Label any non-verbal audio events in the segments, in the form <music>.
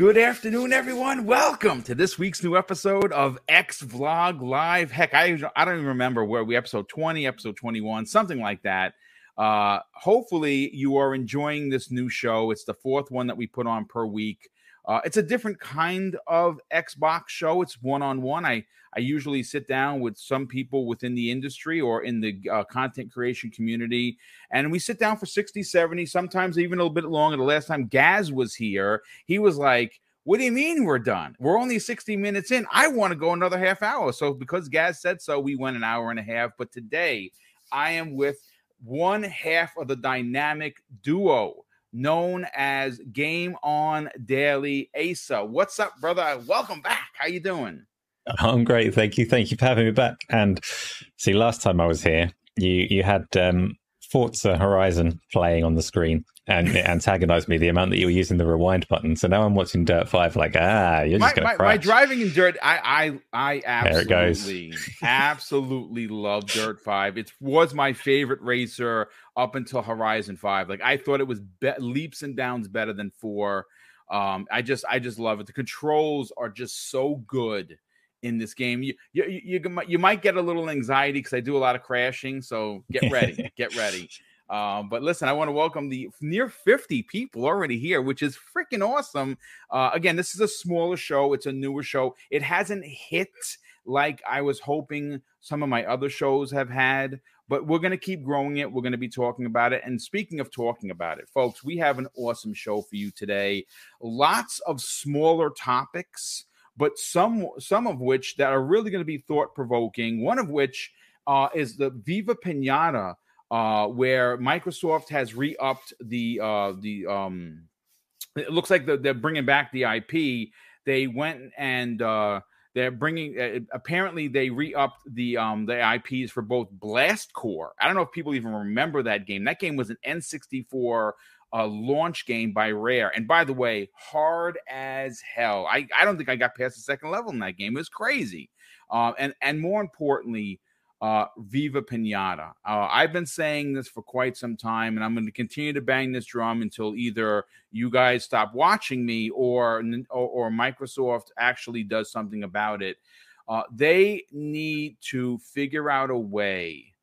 Good afternoon, everyone. Welcome to this week's new episode of X Vlog Live. Heck, I, I don't even remember where we episode 20, episode 21, something like that. Uh, hopefully, you are enjoying this new show. It's the fourth one that we put on per week. Uh, it's a different kind of Xbox show. It's one on one. I I usually sit down with some people within the industry or in the uh, content creation community, and we sit down for 60, 70, sometimes even a little bit longer. The last time Gaz was here, he was like, what do you mean we're done? We're only 60 minutes in. I want to go another half hour. So, because Gaz said so, we went an hour and a half. But today, I am with one half of the dynamic duo known as Game On Daily Asa. What's up, brother? Welcome back. How you doing? I'm great, thank you. Thank you for having me back. And see, last time I was here, you you had um, Forza Horizon playing on the screen, and it antagonized me the amount that you were using the rewind button. So now I'm watching Dirt Five, like ah, you're just my, gonna my, my, driving in Dirt. I I I absolutely absolutely love Dirt Five. It was my favorite racer up until Horizon Five. Like I thought it was be- leaps and bounds better than four. Um, I just I just love it. The controls are just so good in this game. You you you, you might get a little anxiety because I do a lot of crashing. So get ready, get ready. <laughs> Um, but listen, I want to welcome the near 50 people already here, which is freaking awesome. Uh, again, this is a smaller show, it's a newer show. It hasn't hit like I was hoping some of my other shows have had, but we're going to keep growing it. We're going to be talking about it. And speaking of talking about it, folks, we have an awesome show for you today. Lots of smaller topics but some some of which that are really going to be thought provoking. One of which uh, is the Viva Pinata, uh, where Microsoft has re-upped the uh, the um, it looks like they're bringing back the IP. They went and uh, they're bringing. Uh, apparently, they re-upped the um, the IPs for both Blast Corps. I don't know if people even remember that game. That game was an N64 a launch game by Rare. And by the way, hard as hell. I, I don't think I got past the second level in that game. It was crazy. Uh, and and more importantly, uh, Viva Pinata. Uh, I've been saying this for quite some time, and I'm going to continue to bang this drum until either you guys stop watching me or or, or Microsoft actually does something about it. Uh, they need to figure out a way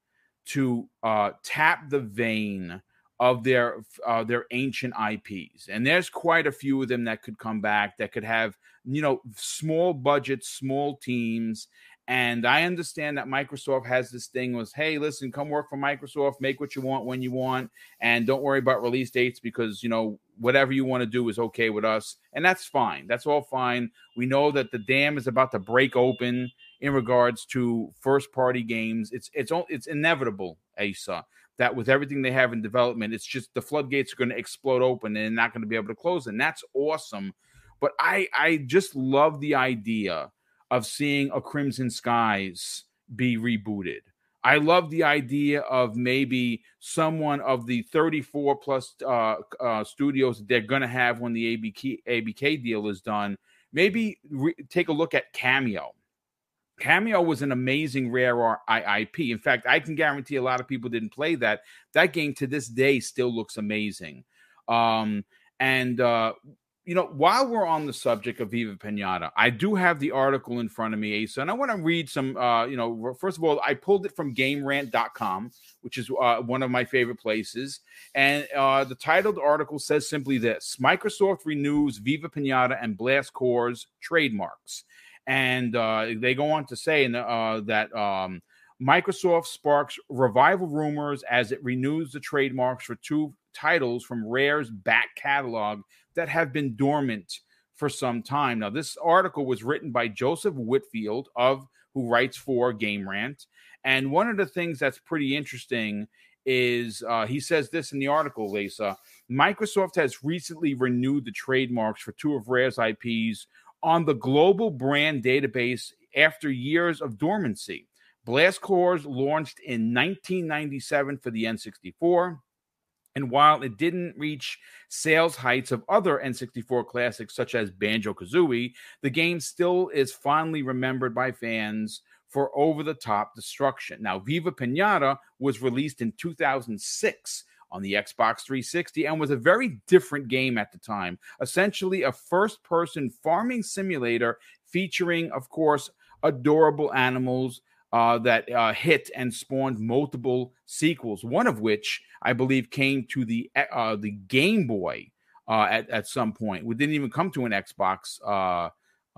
to uh, tap the vein of their uh, their ancient IPs, and there's quite a few of them that could come back that could have you know small budgets, small teams. And I understand that Microsoft has this thing was, hey, listen, come work for Microsoft, make what you want when you want, and don't worry about release dates because you know whatever you want to do is okay with us, and that's fine. That's all fine. We know that the dam is about to break open in regards to first party games. It's it's it's inevitable, Asa that with everything they have in development, it's just the floodgates are going to explode open and not going to be able to close. And that's awesome. But I I just love the idea of seeing a Crimson Skies be rebooted. I love the idea of maybe someone of the 34 plus uh, uh, studios they're going to have when the ABK, ABK deal is done. Maybe re- take a look at Kameo. Kameo was an amazing rare IP. In fact, I can guarantee a lot of people didn't play that. That game to this day still looks amazing. Um, and uh, you know, while we're on the subject of Viva Pinata, I do have the article in front of me, Asa, and I want to read some. Uh, you know, first of all, I pulled it from GameRant.com, which is uh, one of my favorite places, and uh, the titled article says simply this: Microsoft renews Viva Pinata and Blast Corps trademarks. And uh, they go on to say uh, that um, Microsoft sparks revival rumors as it renews the trademarks for two titles from Rare's back catalog that have been dormant for some time. Now, this article was written by Joseph Whitfield of who writes for Game Rant, and one of the things that's pretty interesting is uh, he says this in the article, Lisa. Microsoft has recently renewed the trademarks for two of Rare's IPs on the global brand database after years of dormancy. Blast Corps launched in 1997 for the N64. And while it didn't reach sales heights of other N64 classics such as Banjo Kazooie, the game still is fondly remembered by fans for over the top destruction. Now, Viva Pinata was released in 2006 on the Xbox 360 and was a very different game at the time. Essentially, a first person farming simulator featuring, of course, adorable animals uh, that uh, hit and spawned multiple sequels. One of which I believe came to the uh, the Game Boy uh, at at some point. We didn't even come to an Xbox uh,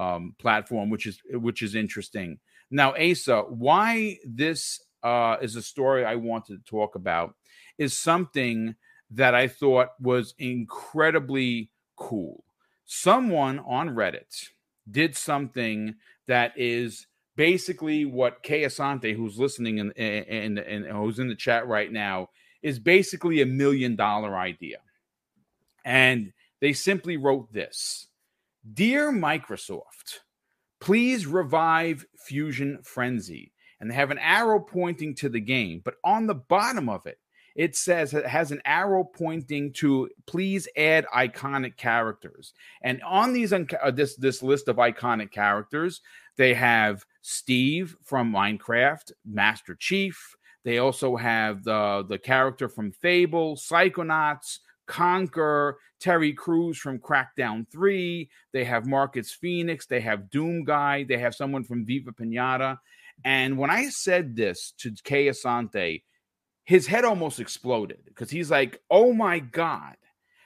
um, platform, which is which is interesting. Now, Asa, why this uh, is a story I wanted to talk about is something that I thought was incredibly cool. Someone on Reddit did something that is basically what Kay Asante, who's listening and, and, and, who's in the chat right now, is basically a million dollar idea. And they simply wrote this Dear Microsoft, please revive Fusion Frenzy. And they have an arrow pointing to the game, but on the bottom of it, it says it has an arrow pointing to please add iconic characters. And on these uh, this this list of iconic characters, they have Steve from Minecraft, Master Chief. They also have the the character from Fable, Psychonauts, Conker, Terry Crews from Crackdown 3. They have Marcus Phoenix. They have Doom Guy. They have someone from Viva Pinata. And when I said this to Kay Asante, his head almost exploded because he's like, oh my God,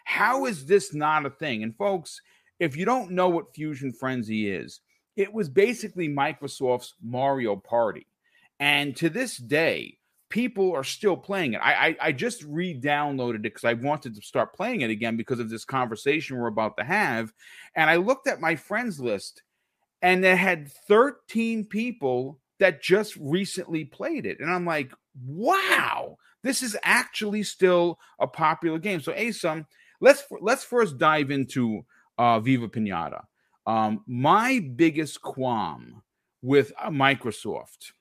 how is this not a thing? And folks, if you don't know what Fusion Frenzy is, it was basically Microsoft's Mario Party. And to this day, people are still playing it. I I, I just re-downloaded it because I wanted to start playing it again because of this conversation we're about to have. And I looked at my friends list and they had 13 people that just recently played it. And I'm like, wow, this is actually still a popular game. So, Asum, let's let's first dive into uh, Viva Pinata. Um, my biggest qualm with uh, Microsoft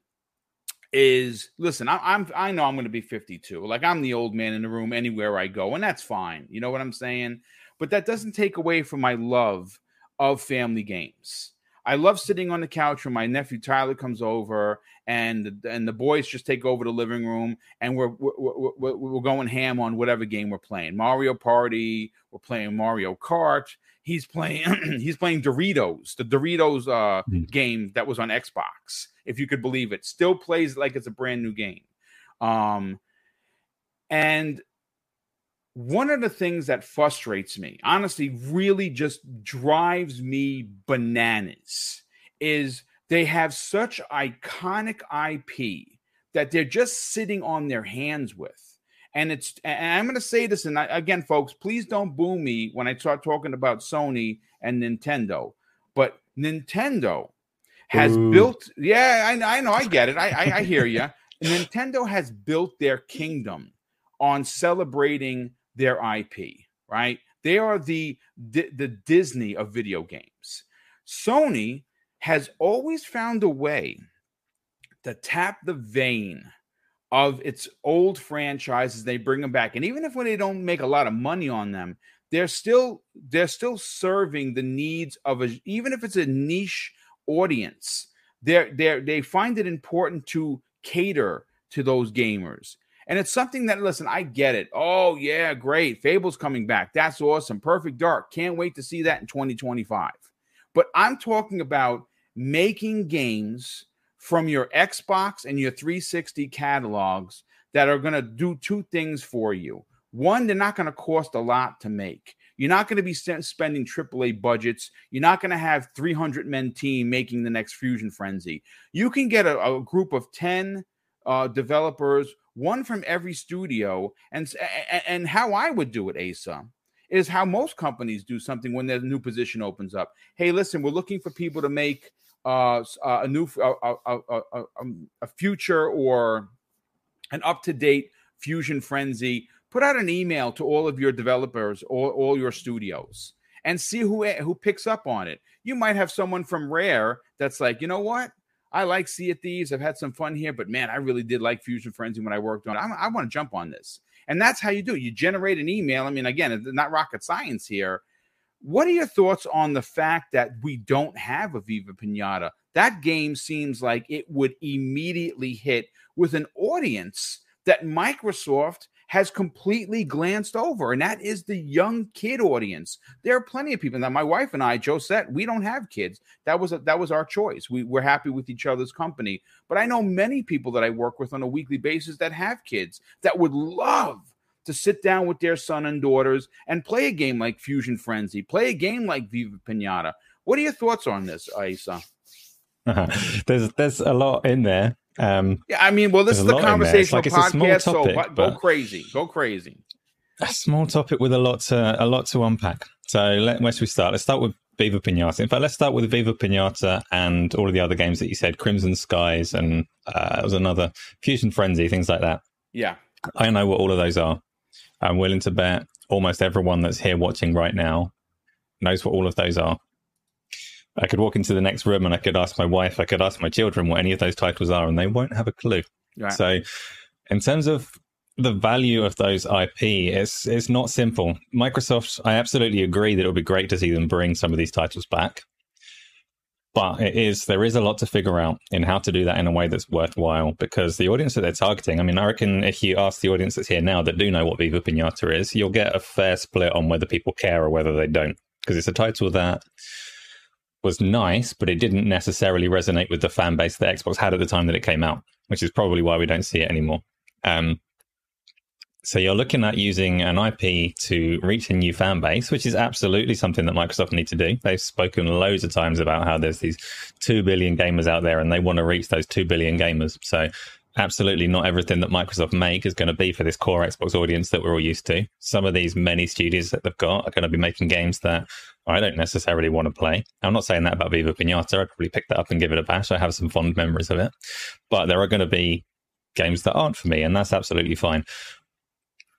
is listen, I, I'm I know I'm going to be 52. Like I'm the old man in the room anywhere I go, and that's fine. You know what I'm saying? But that doesn't take away from my love of family games. I love sitting on the couch when my nephew Tyler comes over and and the boys just take over the living room and we're we're, we're, we're going ham on whatever game we're playing. Mario Party, we're playing Mario Kart. He's playing <clears throat> he's playing Doritos, the Doritos uh, mm. game that was on Xbox, if you could believe it. Still plays like it's a brand new game. Um and one of the things that frustrates me, honestly, really just drives me bananas, is they have such iconic IP that they're just sitting on their hands with. And it's, and I'm going to say this, and I, again, folks, please don't boo me when I start talking about Sony and Nintendo, but Nintendo has Ooh. built, yeah, I, I know, I get it, I, I, I hear you. <laughs> Nintendo has built their kingdom on celebrating their IP, right? They are the the Disney of video games. Sony has always found a way to tap the vein of its old franchises. They bring them back, and even if when they don't make a lot of money on them, they're still they're still serving the needs of a even if it's a niche audience. They're they're they find it important to cater to those gamers. And it's something that, listen, I get it. Oh, yeah, great. Fable's coming back. That's awesome. Perfect Dark. Can't wait to see that in 2025. But I'm talking about making games from your Xbox and your 360 catalogs that are going to do two things for you. One, they're not going to cost a lot to make. You're not going to be spending AAA budgets. You're not going to have 300 men team making the next Fusion Frenzy. You can get a, a group of 10 uh, developers one from every studio. And and how I would do it, Asa, is how most companies do something when their new position opens up. Hey, listen, we're looking for people to make Uh, uh, a new a, a, a, a um, future or an up to date fusion frenzy. Put out an email to all of your developers or all your studios and see who eh, who picks up on it. You might have someone from Rare that's like, you know what? I like Sea of Thieves. I've had some fun here, but man, I really did like Fusion Frenzy when I worked on it. I, I want to jump on this. And that's how you do it. You generate an email. I mean, again, it's not rocket science here. What are your thoughts on the fact that we don't have a Viva Pinata? That game seems like it would immediately hit with an audience that Microsoft has completely glanced over, and that is the young kid audience. There are plenty of people. Now, my wife and I, Josette, we don't have kids. That was a, that was our choice. We we're happy with each other's company. But I know many people that I work with on a weekly basis that have kids that would love to sit down with their son and daughters and play a game like Fusion Frenzy, play a game like Viva Pinata. What are your thoughts on this, Asa? Uh-huh. <laughs> There's there's a lot in there. Um, yeah, I mean, well, this is the conversation like podcast, topic, so go crazy, go crazy. A small topic with a lot to a lot to unpack. So let, where should we start? Let's start with Viva Pinata. In fact, let's start with Viva Pinata and all of the other games that you said, Crimson Skies, and uh, there was another Fusion Frenzy, things like that. Yeah, I know what all of those are. I'm willing to bet almost everyone that's here watching right now knows what all of those are. I could walk into the next room and I could ask my wife, I could ask my children what any of those titles are, and they won't have a clue. Right. So, in terms of the value of those IP, it's it's not simple. Microsoft, I absolutely agree that it would be great to see them bring some of these titles back, but it is there is a lot to figure out in how to do that in a way that's worthwhile because the audience that they're targeting. I mean, I reckon if you ask the audience that's here now that do know what Viva Pinata is, you'll get a fair split on whether people care or whether they don't because it's a title that was nice, but it didn't necessarily resonate with the fan base that Xbox had at the time that it came out, which is probably why we don't see it anymore. Um, so you're looking at using an IP to reach a new fan base, which is absolutely something that Microsoft need to do. They've spoken loads of times about how there's these 2 billion gamers out there and they want to reach those 2 billion gamers. So absolutely not everything that Microsoft make is going to be for this core Xbox audience that we're all used to. Some of these many studios that they've got are going to be making games that I don't necessarily want to play. I'm not saying that about Viva Pinata. I'd probably pick that up and give it a bash. I have some fond memories of it. But there are going to be games that aren't for me, and that's absolutely fine.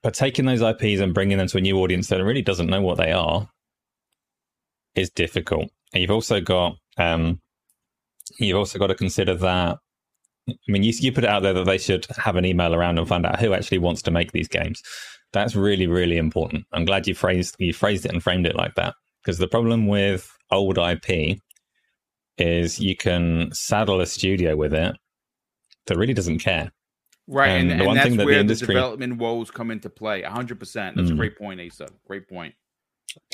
But taking those IPs and bringing them to a new audience that really doesn't know what they are is difficult. And you've also got um, you've also got to consider that I mean, you, you put it out there that they should have an email around and find out who actually wants to make these games. That's really, really important. I'm glad you phrased you phrased it and framed it like that because the problem with old IP is you can saddle a studio with it that really doesn't care. Right, and, and, the and that's that where the, industry... the, development woes come into play. 100. percent That's mm. a great point, Asa. Great point.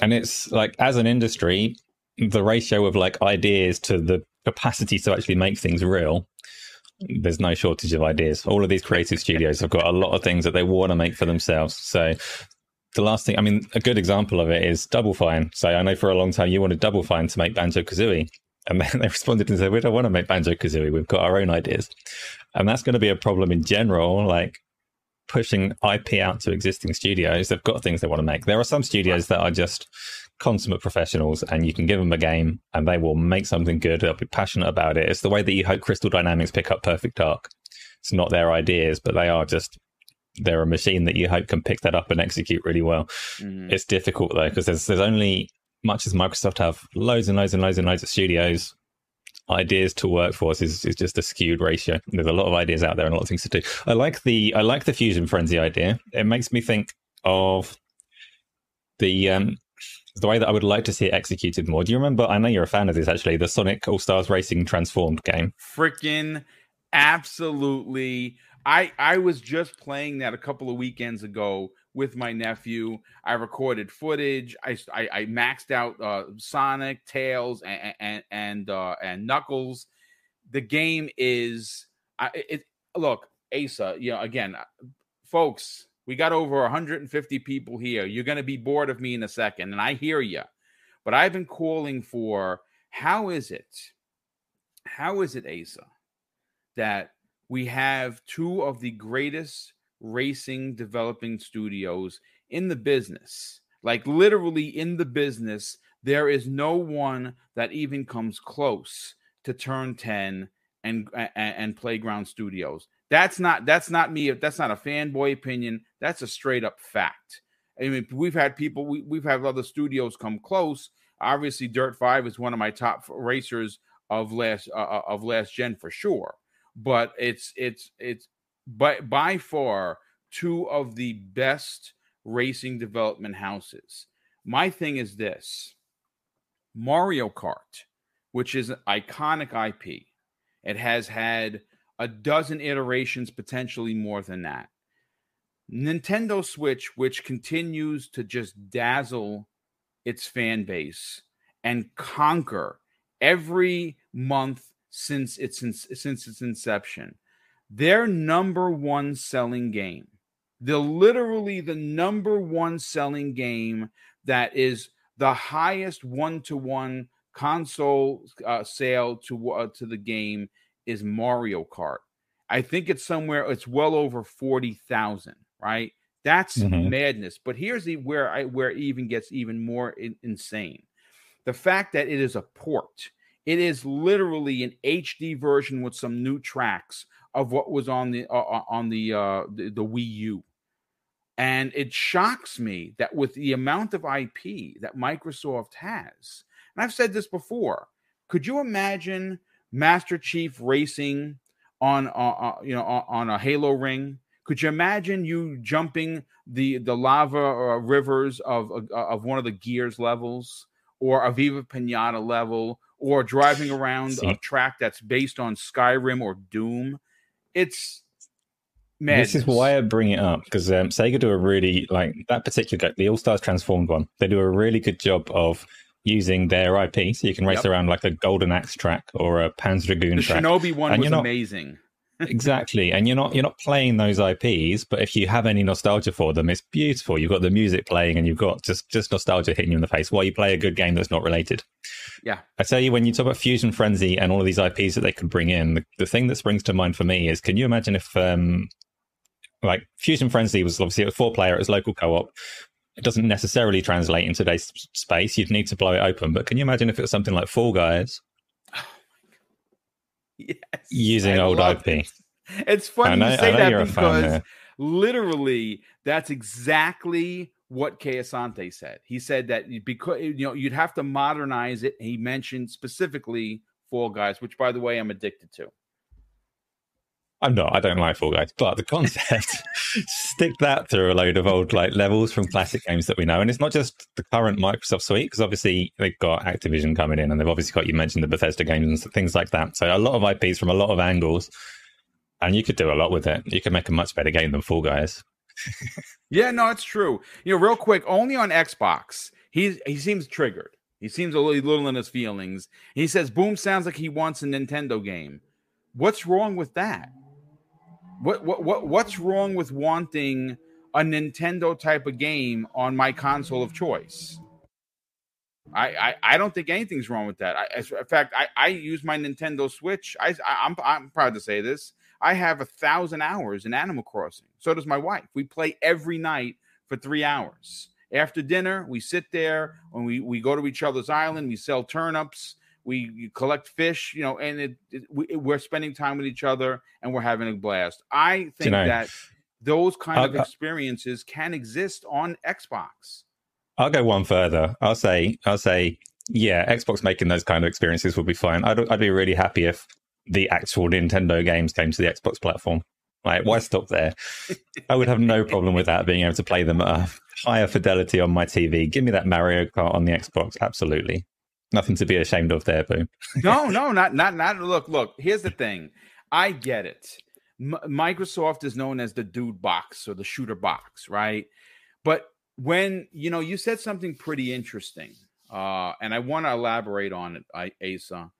And it's like as an industry, the ratio of like ideas to the capacity to actually make things real there's no shortage of ideas. All of these creative studios have got a lot of things that they want to make for themselves. So the last thing, I mean, a good example of it is Double Fine. So I know for a long time you wanted Double Fine to make Banjo Kazooie. And then <laughs> they responded and said, we don't want to make Banjo Kazooie. We've got our own ideas. And that's going to be a problem in general. Like pushing IP out to existing studios, they've got things they want to make. There are some studios that are just consummate professionals and you can give them a game and they will make something good. They'll be passionate about it. It's the way that you hope Crystal Dynamics pick up Perfect Dark. It's not their ideas, but they are just they're a machine that you hope can pick that up and execute really well. Mm-hmm. It's difficult though because there's there's only much as Microsoft have loads and loads and loads and loads of studios. Ideas to workforce is, is just a skewed ratio. There's a lot of ideas out there and a lot of things to do. I like the I like the fusion frenzy idea. It makes me think of the um, the way that I would like to see it executed more. Do you remember? I know you're a fan of this actually. The Sonic All Stars Racing Transformed game. Freaking absolutely! I I was just playing that a couple of weekends ago with my nephew. I recorded footage. I I, I maxed out uh, Sonic, Tails, and and and, uh, and Knuckles. The game is I, it. Look, Asa. You know, again, folks we got over 150 people here. You're going to be bored of me in a second, and I hear you. But I've been calling for how is it, how is it, Asa, that we have two of the greatest racing developing studios in the business, like literally in the business, there is no one that even comes close to turn 10 and, and, and Playground Studios. That's not that's not me. That's not a fanboy opinion. That's a straight up fact. I mean, we've had people, we, we've had other studios come close. Obviously, Dirt Five is one of my top racers of last uh, uh, of last gen for sure. But it's it's it's by by far two of the best racing development houses. My thing is this: Mario Kart, which is an iconic IP. It has had a dozen iterations, potentially more than that. Nintendo Switch, which continues to just dazzle its fan base and conquer every month since its since its inception. Their number one selling game, the literally the number one selling game that is the highest one to one console uh, sale to uh, to the game is Mario Kart. I think it's somewhere it's well over 40,000, right? That's mm-hmm. madness. But here's the where I where it even gets even more in, insane. The fact that it is a port. It is literally an HD version with some new tracks of what was on the uh, uh, on the, uh, the the Wii U. And it shocks me that with the amount of IP that Microsoft has, and I've said this before, could you imagine Master Chief racing on uh, uh, you know on a Halo ring? Could you imagine you jumping the the lava uh, rivers of uh, of one of the Gears levels, or a Viva Pinata level, or driving around See? a track that's based on Skyrim or Doom? It's Madness. This is why I bring it up because um, Sega do a really like that particular the All Stars Transformed one. They do a really good job of using their IP, so you can race yep. around like a Golden Axe track or a Panzer Dragoon the track. Shinobi one and was not, amazing. Exactly, and you're not you're not playing those IPs, but if you have any nostalgia for them, it's beautiful. You've got the music playing, and you've got just just nostalgia hitting you in the face while you play a good game that's not related. Yeah, I tell you, when you talk about Fusion Frenzy and all of these IPs that they could bring in, the, the thing that springs to mind for me is, can you imagine if um, like Fusion Frenzy was obviously a four player, it was local co op it doesn't necessarily translate in today's space. You'd need to blow it open. But can you imagine if it was something like Fall Guys? <sighs> yes, using I old IP. It. It's funny know, you say that because literally that's exactly what Kay Asante said. He said that because you know you'd have to modernize it. He mentioned specifically Fall Guys, which by the way I'm addicted to. I'm not. I don't like Fall Guys, but the concept stick that through a load of old like levels from classic games that we know, and it's not just the current Microsoft suite because obviously they've got Activision coming in, and they've obviously got you mentioned the Bethesda games and things like that. So a lot of IPs from a lot of angles, and you could do a lot with it. You could make a much better game than Fall Guys. <laughs> yeah, no, it's true. You know, real quick, only on Xbox, he he seems triggered. He seems a little, little in his feelings. He says, "Boom sounds like he wants a Nintendo game." What's wrong with that? What what what what's wrong with wanting a Nintendo type of game on my console of choice? I, I, I don't think anything's wrong with that. I, in fact, I, I use my Nintendo Switch. I, I am I'm, I'm proud to say this. I have a thousand hours in Animal Crossing. So does my wife. We play every night for three hours. After dinner, we sit there and we, we go to each other's island. We sell turnips we collect fish, you know, and it, it, we, are spending time with each other and we're having a blast. I think that those kind I'll, of experiences can exist on Xbox. I'll go one further. I'll say, I'll say, yeah, Xbox making those kind of experiences would be fine. I'd, I'd be really happy if the actual Nintendo games came to the Xbox platform. Like, why stop there? I would have no <laughs> problem with that being able to play them at a higher fidelity on my TV. Give me that Mario Kart on the Xbox, absolutely nothing to be ashamed of there, boom. <laughs> no, no, not not not. Look, look. Here's the thing. I get it. M- Microsoft is known as the dude box or the shooter box, right? But when you know, you said something pretty interesting, uh, and I want to elaborate on it, I, Asa.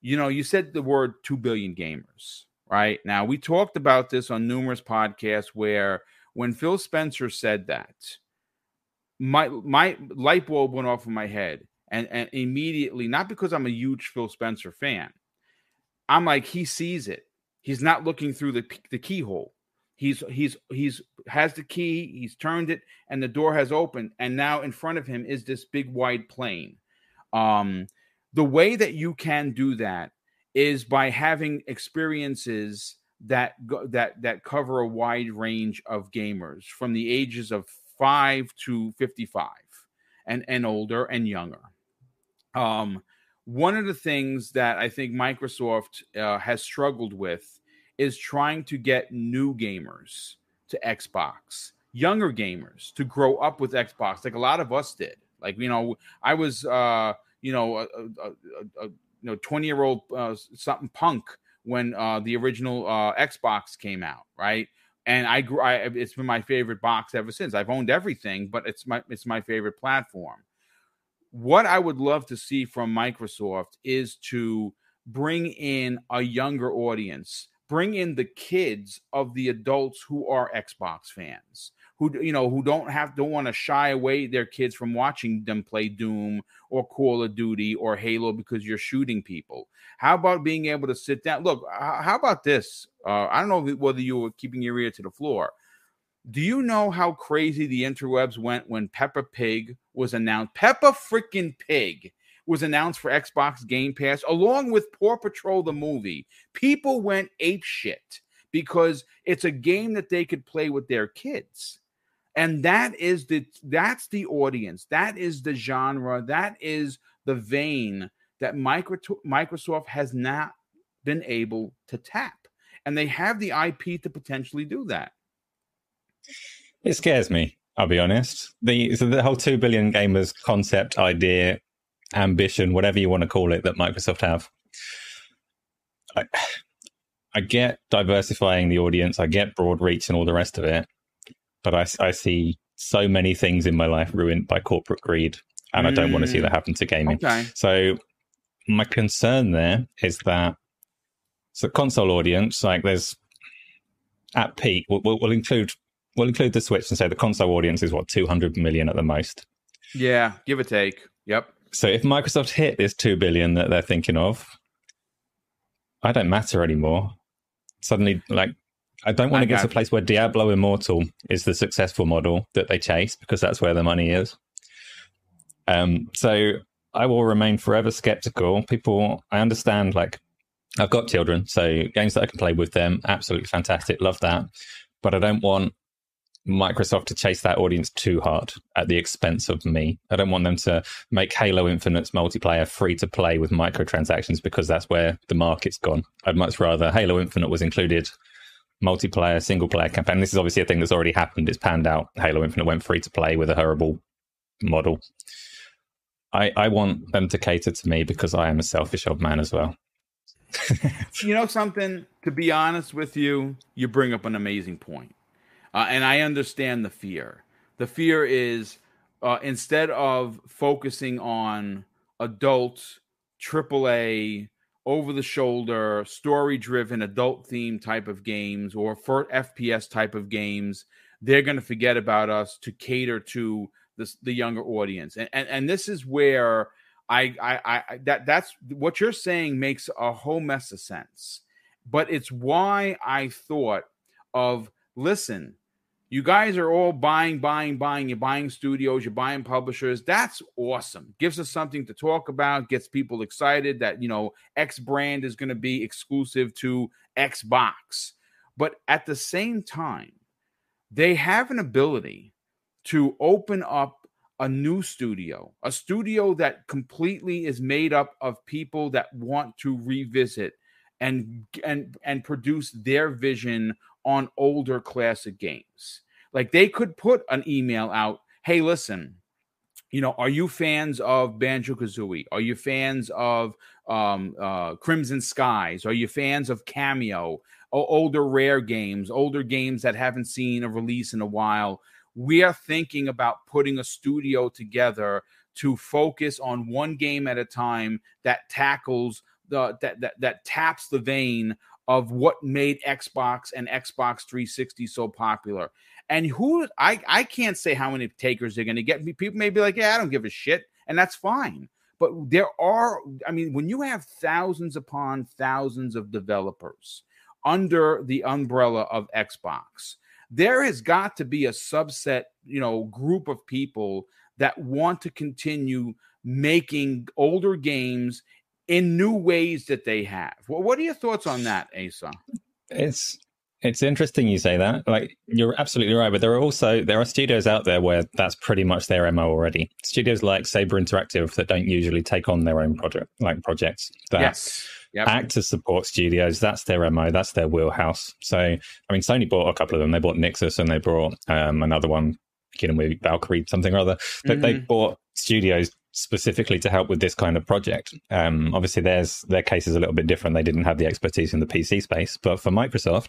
You know, you said the word two billion gamers, right? Now we talked about this on numerous podcasts where when Phil Spencer said that, my my light bulb went off in my head and and immediately not because I'm a huge Phil Spencer fan. I'm like he sees it. He's not looking through the the keyhole. He's he's he's has the key. He's turned it, and the door has opened. And now in front of him is this big wide plane. Um, the way that you can do that is by having experiences that go, that that cover a wide range of gamers from the ages of five to fifty five, and and older and younger. Um, one of the things that I think Microsoft uh, has struggled with is trying to get new gamers to Xbox, younger gamers to grow up with Xbox, like a lot of us did. Like you know, I was uh, you know a, a, a, you know twenty year old uh, something punk when uh, the original uh, Xbox came out, right? and I, grew. I it's been my favorite box ever since. I've owned everything, but it's my it's my favorite platform. What I would love to see from Microsoft is to bring in a younger audience, bring in the kids of the adults who are Xbox fans who you know who don't have don't want to shy away their kids from watching them play Doom or Call of Duty or Halo because you're shooting people. How about being able to sit down? Look, how about this? Uh, I don't know whether you were keeping your ear to the floor. Do you know how crazy the interwebs went when Peppa Pig was announced? Peppa freaking Pig was announced for Xbox Game Pass along with Paw Patrol the movie. People went ape shit because it's a game that they could play with their kids. And that is the that's the audience. That is the genre. That is the vein that microsoft has not been able to tap. And they have the ip to potentially do that it scares me i'll be honest the so the whole 2 billion gamers concept idea ambition whatever you want to call it that microsoft have I, I get diversifying the audience i get broad reach and all the rest of it but I, I see so many things in my life ruined by corporate greed, and mm. I don't want to see that mm. happen to gaming. Okay. So my concern there is that so console audience, like there's at peak, we'll, we'll include we'll include the Switch and say the console audience is what 200 million at the most. Yeah, give or take. Yep. So if Microsoft hit this 2 billion that they're thinking of, I don't matter anymore. Suddenly, like I don't want to get to a place where Diablo Immortal is the successful model that they chase because that's where the money is. Um, so I will remain forever skeptical. People, I understand, like, I've got children, so games that I can play with them, absolutely fantastic, love that. But I don't want Microsoft to chase that audience too hard at the expense of me. I don't want them to make Halo Infinite's multiplayer free to play with microtransactions because that's where the market's gone. I'd much rather Halo Infinite was included multiplayer, single player campaign. This is obviously a thing that's already happened. It's panned out. Halo Infinite went free to play with a horrible model. I, I want them to cater to me because I am a selfish old man as well. <laughs> you know something? To be honest with you, you bring up an amazing point. Uh, and I understand the fear. The fear is uh, instead of focusing on adult AAA over the shoulder, story driven, adult theme type of games or for FPS type of games, they're going to forget about us to cater to the, the younger audience. And, and, and this is where I, I, I, that, that's what you're saying makes a whole mess of sense. But it's why I thought of listen, you guys are all buying, buying, buying. You're buying studios, you're buying publishers. That's awesome. Gives us something to talk about, gets people excited that, you know, X brand is going to be exclusive to Xbox. But at the same time, they have an ability to open up a new studio, a studio that completely is made up of people that want to revisit and and and produce their vision on older classic games. Like they could put an email out, hey, listen, you know, are you fans of Banjo Kazooie? Are you fans of um, uh, Crimson Skies? Are you fans of Kameo? O- older rare games, older games that haven't seen a release in a while. We are thinking about putting a studio together to focus on one game at a time that tackles the that that, that taps the vein of what made Xbox and Xbox 360 so popular. And who I I can't say how many takers they're going to get. People may be like, "Yeah, I don't give a shit," and that's fine. But there are, I mean, when you have thousands upon thousands of developers under the umbrella of Xbox, there has got to be a subset, you know, group of people that want to continue making older games in new ways that they have. Well, what are your thoughts on that, Asa? It's it's interesting you say that. Like you're absolutely right, but there are also there are studios out there where that's pretty much their MO already. Studios like Saber Interactive that don't usually take on their own project like projects. That yes. Yep. Act as support studios, that's their MO, that's their wheelhouse. So I mean Sony bought a couple of them. They bought Nixxes and they brought um, another one beginning with Valkyrie, something or other. But mm-hmm. they bought studios specifically to help with this kind of project. Um, obviously, there's their case is a little bit different. They didn't have the expertise in the PC space, but for Microsoft,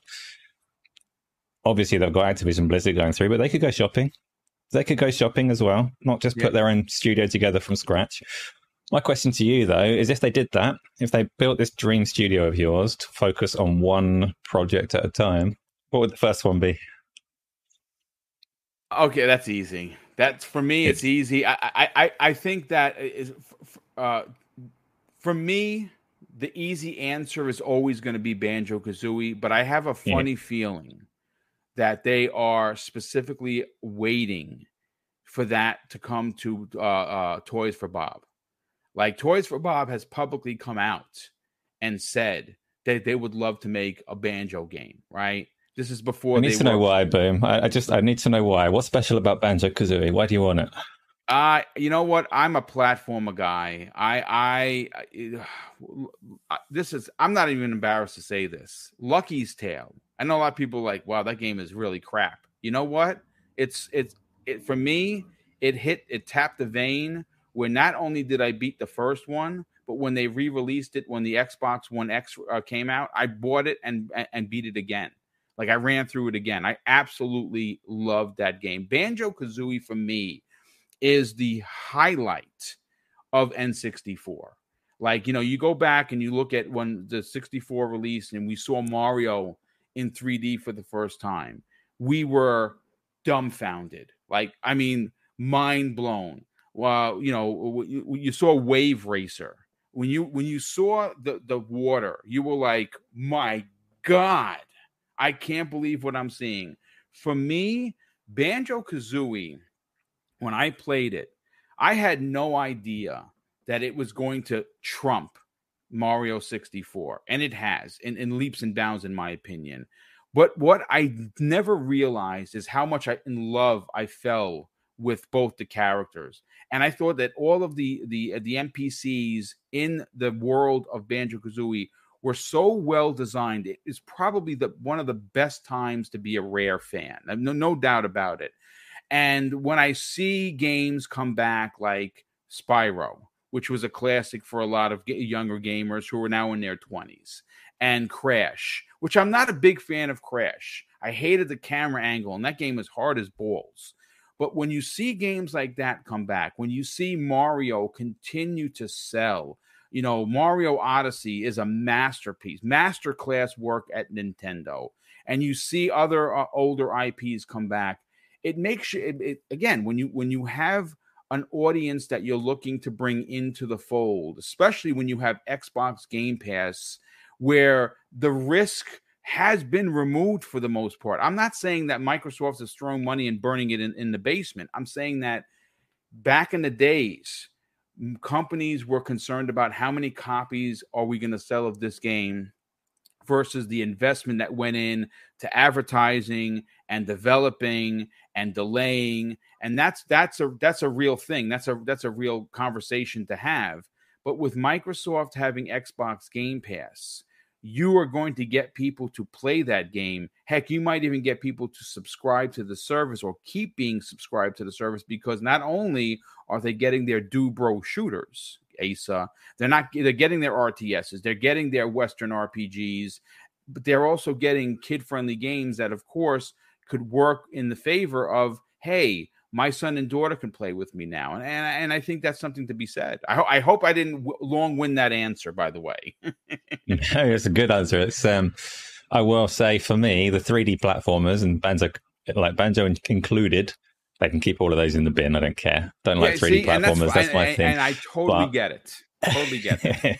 obviously they've got Activision Blizzard going through, but they could go shopping. They could go shopping as well, not just put yeah. their own studio together from scratch. My question to you, though, is if they did that, if they built this dream studio of yours to focus on one project at a time, what would the first one be? Okay, that's easy. That's for me. It's, easy. I, I I think that is uh, for me. The easy answer is always going to be Banjo Kazooie, but I have a funny yeah. feeling that they are specifically waiting for that to come to uh, uh, Toys for Bob. Like Toys for Bob has publicly come out and said that they would love to make a banjo game, right? This is before. I need to know why, Boom. I, I, just I need to know why. What's special about Banjo Kazooie? Why do you want it? Uh, you know what? I'm a platformer guy. I, I, I, <sighs> this is. I'm not even embarrassed to say this. Lucky's Tale. I know a lot of people like, wow, that game is really crap. You know what? It's it's it for me. It hit. It tapped the vein where not only did I beat the first one, but when they re-released it when the Xbox One X uh, came out, I bought it and and beat it again. Like I ran through it again. I absolutely loved that game. Banjo Kazooie for me is the highlight of N64. Like, you know, you go back and you look at when the 64 released and we saw Mario in 3D for the first time. We were dumbfounded. Like, I mean, mind blown. Well, you know, you saw Wave Racer. When you when you saw the the water, you were like, "My God, I can't believe what I'm seeing." For me, Banjo Kazooie, when I played it, I had no idea that it was going to trump Mario 64, and it has in, in leaps and bounds, in my opinion. But what I never realized is how much I, in love I fell with both the characters. And I thought that all of the the the NPCs in the world of Banjo Kazooie were so well designed. It is probably the one of the best times to be a rare fan. Uh, no, no doubt about it. And when I see games come back like Spyro, which was a classic for a lot of younger gamers who are now in their 20s, and Crash, which I'm not a big fan of Crash. I hated the camera angle, and that game is hard as balls. But when you see games like that come back, when you see Mario continue to sell, you know, Mario Odyssey is a masterpiece, masterclass work at Nintendo, and you see other uh, older IPs come back, it makes you it, it, again when you when you have an audience that you're looking to bring into the fold, especially when you have Xbox Game Pass, where the risk has been removed for the most part. I'm not saying that Microsoft is throwing money and burning it in, in the basement. I'm saying that back in the days, companies were concerned about how many copies are we going to sell of this game versus the investment that went in to advertising and developing and delaying and that's that's a that's a real thing. That's a that's a real conversation to have. But with Microsoft having Xbox Game Pass you are going to get people to play that game. Heck, you might even get people to subscribe to the service or keep being subscribed to the service because not only are they getting their Dobro shooters, Asa, they're not they're getting their RTSs, they're getting their Western RPGs, but they're also getting kid-friendly games that, of course, could work in the favor of hey, my son and daughter can play with me now, and and, and I think that's something to be said. I, ho- I hope I didn't w- long win that answer. By the way, <laughs> it's a good answer. It's um, I will say for me, the 3D platformers and Banjo, like Banjo included, they can keep all of those in the bin. I don't care. Don't yeah, like 3D see, platformers. That's, that's, my and, thing. And I totally but, get it. Totally get it.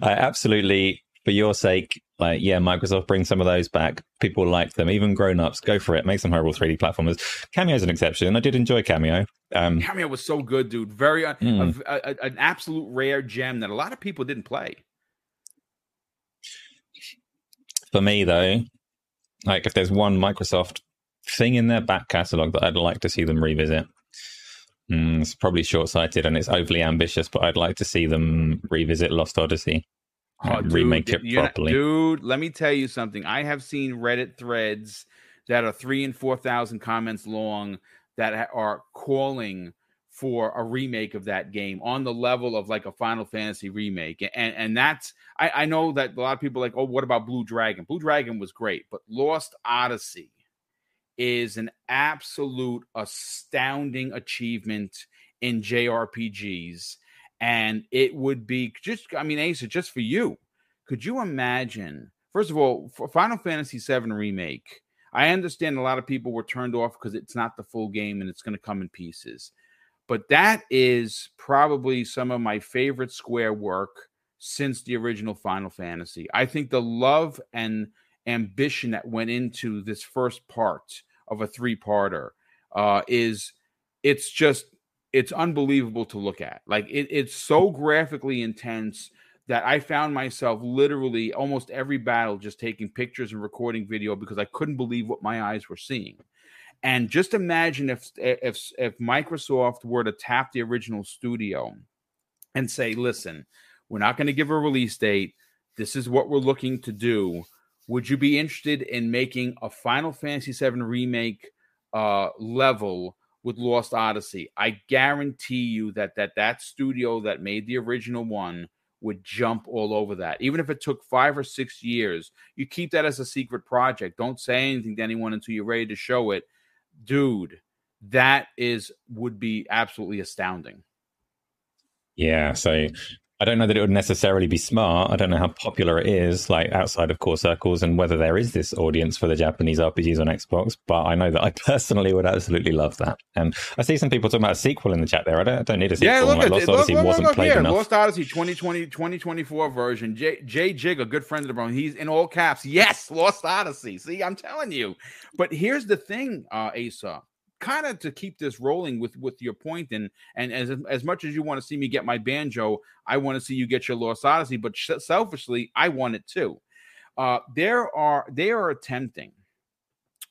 <laughs> I absolutely for your sake, like, yeah, Microsoft bring some of those back. People like them, even grown ups. Go for it. Make some horrible 3D platformers. Kameo's an exception. I did enjoy Kameo. Um, Kameo was so good, dude. Very, uh, mm. a, a, an absolute rare gem that a lot of people didn't play. For me, though, like, if there's one Microsoft thing in their back catalog that I'd like to see them revisit, mm, it's probably short sighted and it's overly ambitious, but I'd like to see them revisit Lost Odyssey. Oh, dude, remake it properly. dude, let me tell you something. I have seen Reddit threads that are three and four thousand comments long that are calling for a remake of that game on the level of like a Final Fantasy remake. And and that's I, I know that a lot of people like, oh, what about Blue Dragon? Blue Dragon was great, but Lost Odyssey is an absolute astounding achievement in JRPGs. And it would be just, I mean, Asa, just for you, could you imagine? First of all, Final Fantasy VII Remake, I understand a lot of people were turned off because it's not the full game and it's going to come in pieces. But that is probably some of my favorite Square work since the original Final Fantasy. I think the love and ambition that went into this first part of a three-parter uh, is it's just it's unbelievable to look at. Like it, it's so graphically intense that I found myself literally almost every battle just taking pictures and recording video because I couldn't believe what my eyes were seeing. And just imagine if if if Microsoft were to tap the original studio and say, "Listen, we're not going to give a release date. This is what we're looking to do. Would you be interested in making a Final Fantasy VII remake uh, level with Lost Odyssey? I guarantee you that that that studio that made the original one would jump all over that. Even if it took five or six years, you keep that as a secret project. Don't say anything to anyone until you're ready to show it. Dude, that is would be absolutely astounding. Yeah, so I don't know that it would necessarily be smart. I don't know how popular it is, like outside of core circles, and whether there is this audience for the Japanese RPGs on Xbox. But I know that I <laughs> personally would absolutely love that. And I see some people talking about a sequel in the chat there. I don't, I don't need a sequel. Yeah, look at Lost Odyssey look, wasn't look, played enough. Lost Odyssey 2020, 2024 version. Jay, Jay Jig, a good friend of the bro, he's in all caps. Yes, Lost Odyssey. See, I'm telling you. But here's the thing, uh, Asa kind of to keep this rolling with with your point and and as as much as you want to see me get my banjo i want to see you get your lost odyssey but selfishly i want it too. Uh there are they are attempting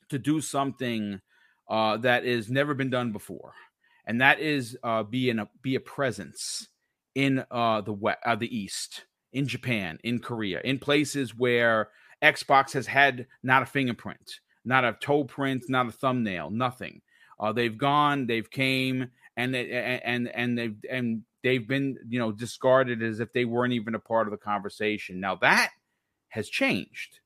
to do something uh that has never been done before and that is uh be in a be a presence in uh the west uh, the east in japan in korea in places where xbox has had not a fingerprint not a toe print not a thumbnail nothing uh, they've gone, they've came, and they, and and they've and they've been you know discarded as if they weren't even a part of the conversation. Now that has changed.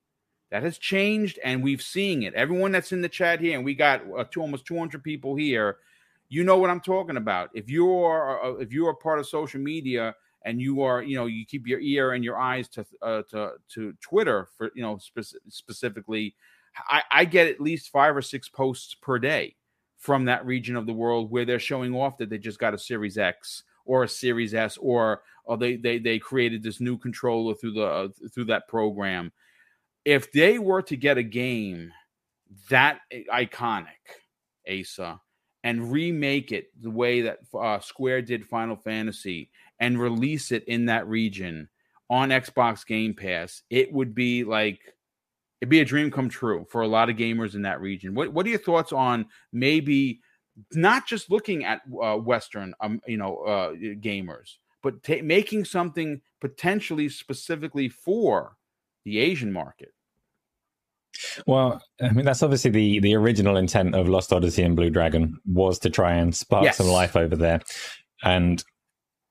That has changed, and we've seen it. Everyone that's in the chat here, and we got uh, two, almost 200 people here. You know what I'm talking about. If you are uh, if you are part of social media and you are you know you keep your ear and your eyes to uh, to to Twitter for you know spe- specifically, I, I get at least five or six posts per day from that region of the world where they're showing off that they just got a Series X or a Series S or, or they, they they created this new controller through the uh, through that program. If they were to get a game that iconic, Asa, and remake it the way that uh, Square did Final Fantasy and release it in that region on Xbox Game Pass, it would be like it'd be a dream come true for a lot of gamers in that region. What what are your thoughts on maybe not just looking at uh, Western, um, you know, uh, gamers, but t- making something potentially specifically for the Asian market? Well, I mean that's obviously the the original intent of Lost Odyssey and Blue Dragon was to try and spark yes. some life over there, and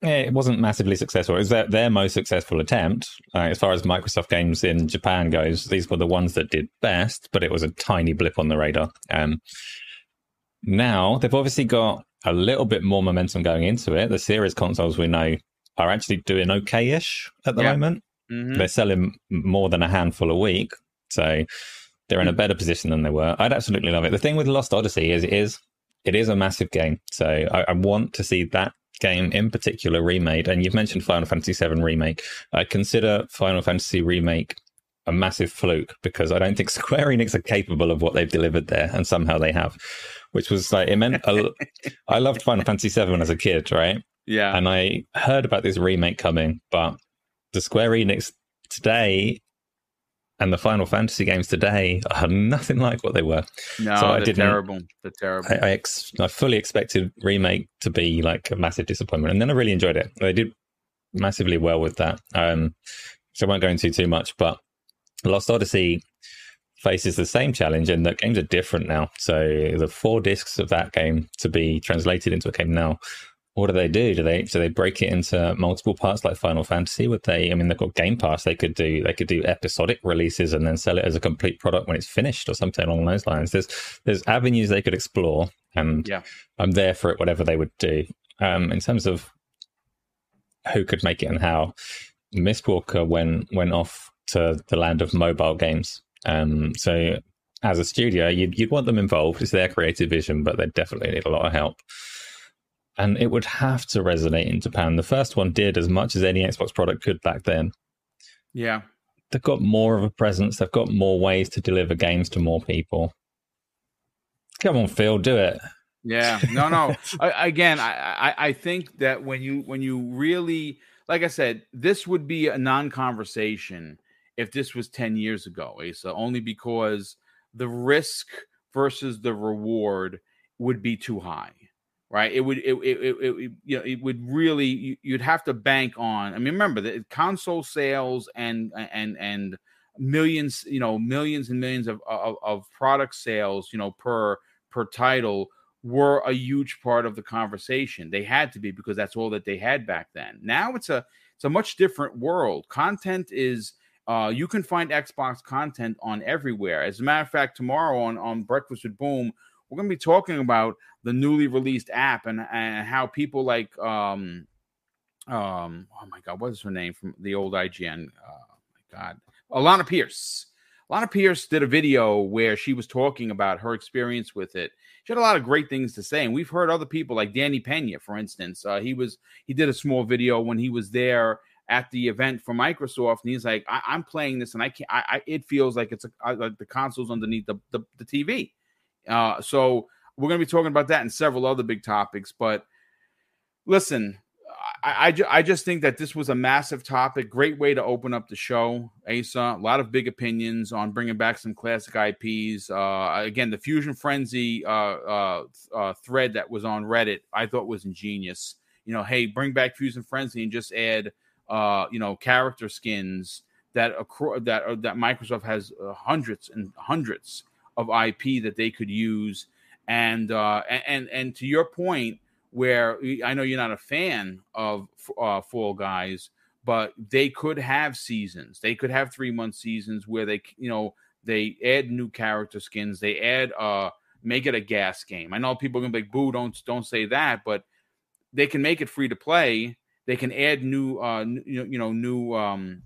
it wasn't massively successful. It was their, their most successful attempt. Uh, as far as Microsoft games in Japan goes, these were the ones that did best, but it was a tiny blip on the radar. Um, now, they've obviously got a little bit more momentum going into it. The series consoles we know are actually doing okay ish at the yeah. moment. Mm-hmm. They're selling more than a handful a week. So they're in a better position than they were. I'd absolutely love it. The thing with Lost Odyssey is it is it is a massive game. So I, I want to see that game in particular remade, and you've mentioned Final Fantasy VII remake. I consider Final Fantasy remake a massive fluke because I don't think <laughs> Square Enix are capable of what they've delivered there, and somehow they have. Which was like it meant. A, <laughs> I loved Final Fantasy VII as a kid, right? Yeah, and I heard about this remake coming, but the Square Enix today and the Final Fantasy games today are nothing like what they were. No, so I they're terrible. They're terrible. I, I, ex- I, fully expected remake to be like a massive disappointment, and then I really enjoyed it. They did massively well with that. Um, so I won't go into too much, but Lost Odyssey faces the same challenge and the games are different now. So the four discs of that game to be translated into a game now what do they do? Do they do they break it into multiple parts like Final Fantasy? Would they? I mean, they've got Game Pass. They could do they could do episodic releases and then sell it as a complete product when it's finished or something along those lines. There's there's avenues they could explore, and yeah. I'm there for it. Whatever they would do. Um, in terms of who could make it and how, Mistwalker went went off to the land of mobile games. Um, so as a studio, you'd, you'd want them involved. It's their creative vision, but they definitely need a lot of help and it would have to resonate in Japan. The first one did as much as any Xbox product could back then. Yeah. They've got more of a presence, they've got more ways to deliver games to more people. Come on, Phil, do it. Yeah, no, no. <laughs> I, again, I, I, think that when you when you really, like I said, this would be a non-conversation if this was ten years ago, Asa. Only because the risk versus the reward would be too high right? It would it, it, it, it, you know it would really you'd have to bank on. I mean, remember the console sales and and and millions, you know, millions and millions of of, of product sales, you know, per per title were a huge part of the conversation. They had to be because that's all that they had back then. Now it's a it's a much different world. Content is uh, you can find Xbox content on everywhere. As a matter of fact, tomorrow on on Breakfast with Boom, we're going to be talking about the newly released app and, and how people like um um oh my god what is her name from the old IGN oh my god Alanah Pearce Alanah Pearce did a video where she was talking about her experience with it she had a lot of great things to say and we've heard other people like Danny Pena for instance uh, he was he did a small video when he was there at the event for Microsoft, and he's like, I, am playing this, and I can't. I, I, it feels like it's a, I, like the console's underneath the, the, the TV. Uh, so we're going to be talking about that and several other big topics. But listen, I, I, I, just think that this was a massive topic. Great way to open up the show, Asa. A lot of big opinions on bringing back some classic IPs. Uh, again, the Fusion Frenzy uh, uh, uh, thread that was on Reddit, I thought was ingenious. You know, hey, bring back Fusion Frenzy and just add, uh, you know, character skins that that uh, that Microsoft has hundreds and hundreds of IP that they could use. And uh, and and to your point, where I know you're not a fan of uh, Fall Guys, but they could have seasons. They could have three month seasons where they you know they add new character skins. They add uh make it a GaaS game. I know people are gonna be like, "Boo, don't don't say that," but they can make it free to play. They can add new uh you know new um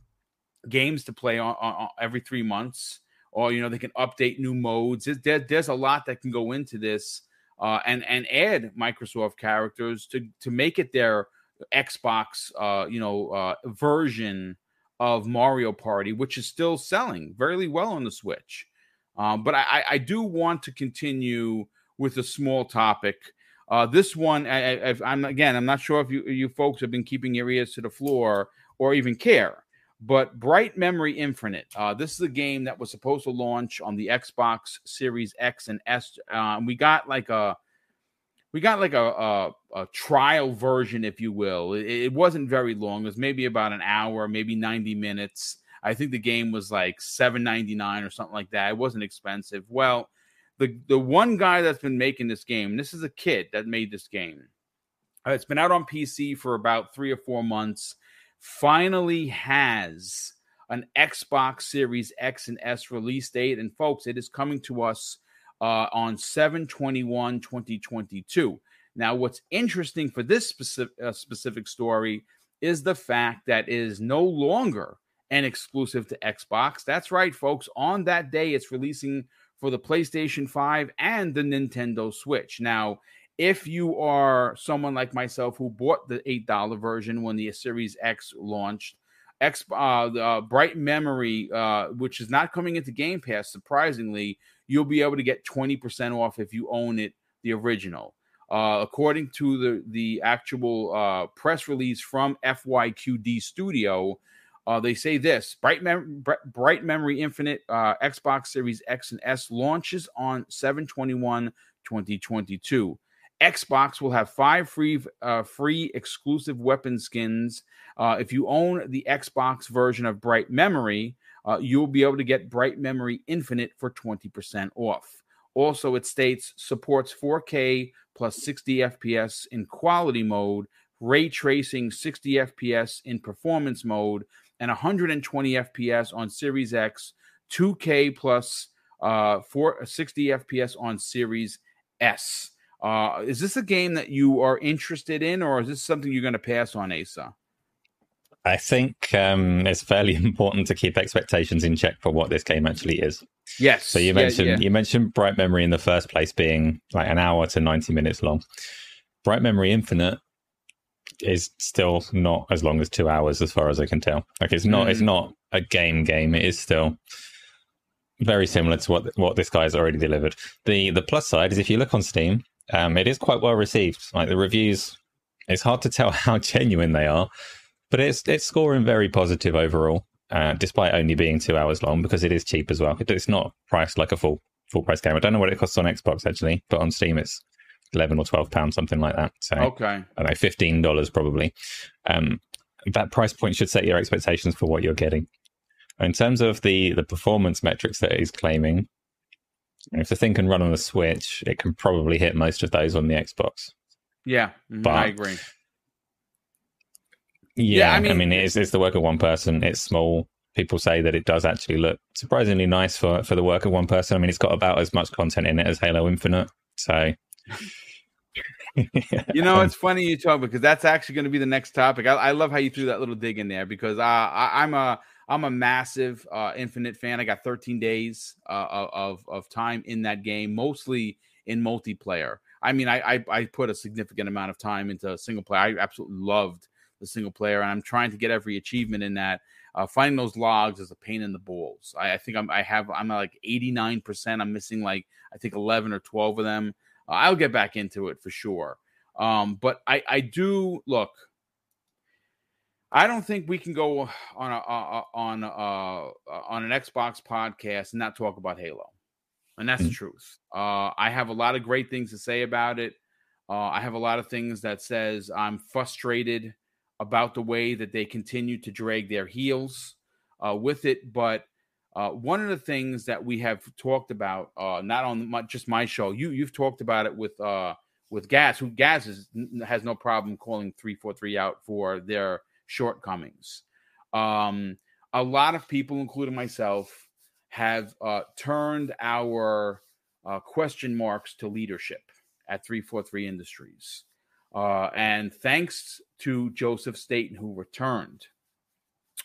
games to play on, on every three months or you know they can update new modes. There, there's a lot that can go into this, uh, and and add Microsoft characters to to make it their Xbox, uh, you know, uh, version of Mario Party, which is still selling very well on the Switch. Um, but I, I do want to continue with a small topic. Uh, this one, I, am again, I'm not sure if you you folks have been keeping your ears to the floor or even care. But Bright Memory Infinite, uh, this is a game that was supposed to launch on the Xbox Series X and S. Uh, we got like a we got like a, a, a trial version, if you will. It, it, wasn't very long. It was maybe about an hour, maybe 90 minutes. I think the game was like 7.99 or something like that. It wasn't expensive. Well, the the one guy that's been making this game, this is a kid that made this game. Uh, it's been out on PC for about three or four months finally has an Xbox Series X and S release date. And folks, it is coming to us uh, on 721 2022. Now, what's interesting for this specific, uh, specific story is the fact that it is no longer an exclusive to Xbox. That's right, folks. On that day, it's releasing for the PlayStation 5 and the Nintendo Switch. Now, if you are someone like myself who bought the eight dollar version when the Series X launched, X uh, uh, Bright Memory, uh, which is not coming into Game Pass, surprisingly, you'll be able to get twenty percent off if you own it, the original. Uh, according to the the actual uh, press release from FYQD Studio, uh, they say this: Bright, Mem- Bright Memory Infinite Xbox Series X and S launches on 721 2022. Xbox will have five free uh, free exclusive weapon skins. Uh, if you own the Xbox version of Bright Memory, uh, you'll be able to get Bright Memory Infinite for 20% off. Also, it states supports 4K plus 60 FPS in quality mode, ray tracing 60 FPS in performance mode, and 120 FPS on Series X, 2K plus uh, 60 FPS on Series S. Uh, is this a game that you are interested in, or is this something you're going to pass on, Asa? I think um, it's fairly <laughs> important to keep expectations in check for what this game actually is. Yes. So you mentioned yeah, yeah. you mentioned Bright Memory in the first place being like an hour to ninety minutes long. Bright Memory Infinite is still not as long as two hours, as far as I can tell. Like it's not mm. it's not a game game. It is still very similar to what what this guy has already delivered. The the plus side is if you look on Steam, um, it is quite well received. Like the reviews, it's hard to tell <laughs> how genuine they are, but it's it's scoring very positive overall, uh, despite only being two hours long because it is cheap as well. It's not priced like a full full price game. I don't know what it costs on Xbox actually, but on Steam it's eleven or twelve pounds, something like that. So okay, I don't know, fifteen dollars probably. Um, that price point should set your expectations for what you're getting. In terms of the the performance metrics that he's claiming, if the thing can run on a Switch, it can probably hit most of those on the Xbox. Yeah, mm-hmm, but, I agree. Yeah, yeah I, mean, I mean, it's, it's the work of one person. It's small. People say that it does actually look surprisingly nice for for the work of one person. I mean, it's got about as much content in it as Halo Infinite. So, <laughs> you know, it's <laughs> funny you talk because that's actually going to be the next topic. I, I, love how you threw that little dig in there because I, I'm a I'm a massive uh, Infinite fan. I got 13 days uh, of of time in that game, mostly in multiplayer. I mean, I, I, I put a significant amount of time into single player. I absolutely loved the single player, and I'm trying to get every achievement in that. Uh, finding those logs is a pain in the balls. I, I think I'm I have I'm like 89 percent. I'm missing like I think 11 or 12 of them. Uh, I'll get back into it for sure. Um, but I I do look. I don't think we can go on a, uh, on uh, on an Xbox podcast and not talk about Halo, and that's the truth. Uh, I have a lot of great things to say about it. Uh, I have a lot of things that says I'm frustrated about the way that they continue to drag their heels uh, with it. But uh, one of the things that we have talked about, uh, not on my, just my show, you you've talked about it with uh, with Gaz, who Gaz is, has no problem calling three four three out for their shortcomings. Um, a lot of people, including myself, have uh, turned our uh, question marks to leadership at 343 Industries. Uh, and thanks to Joseph Staten, who returned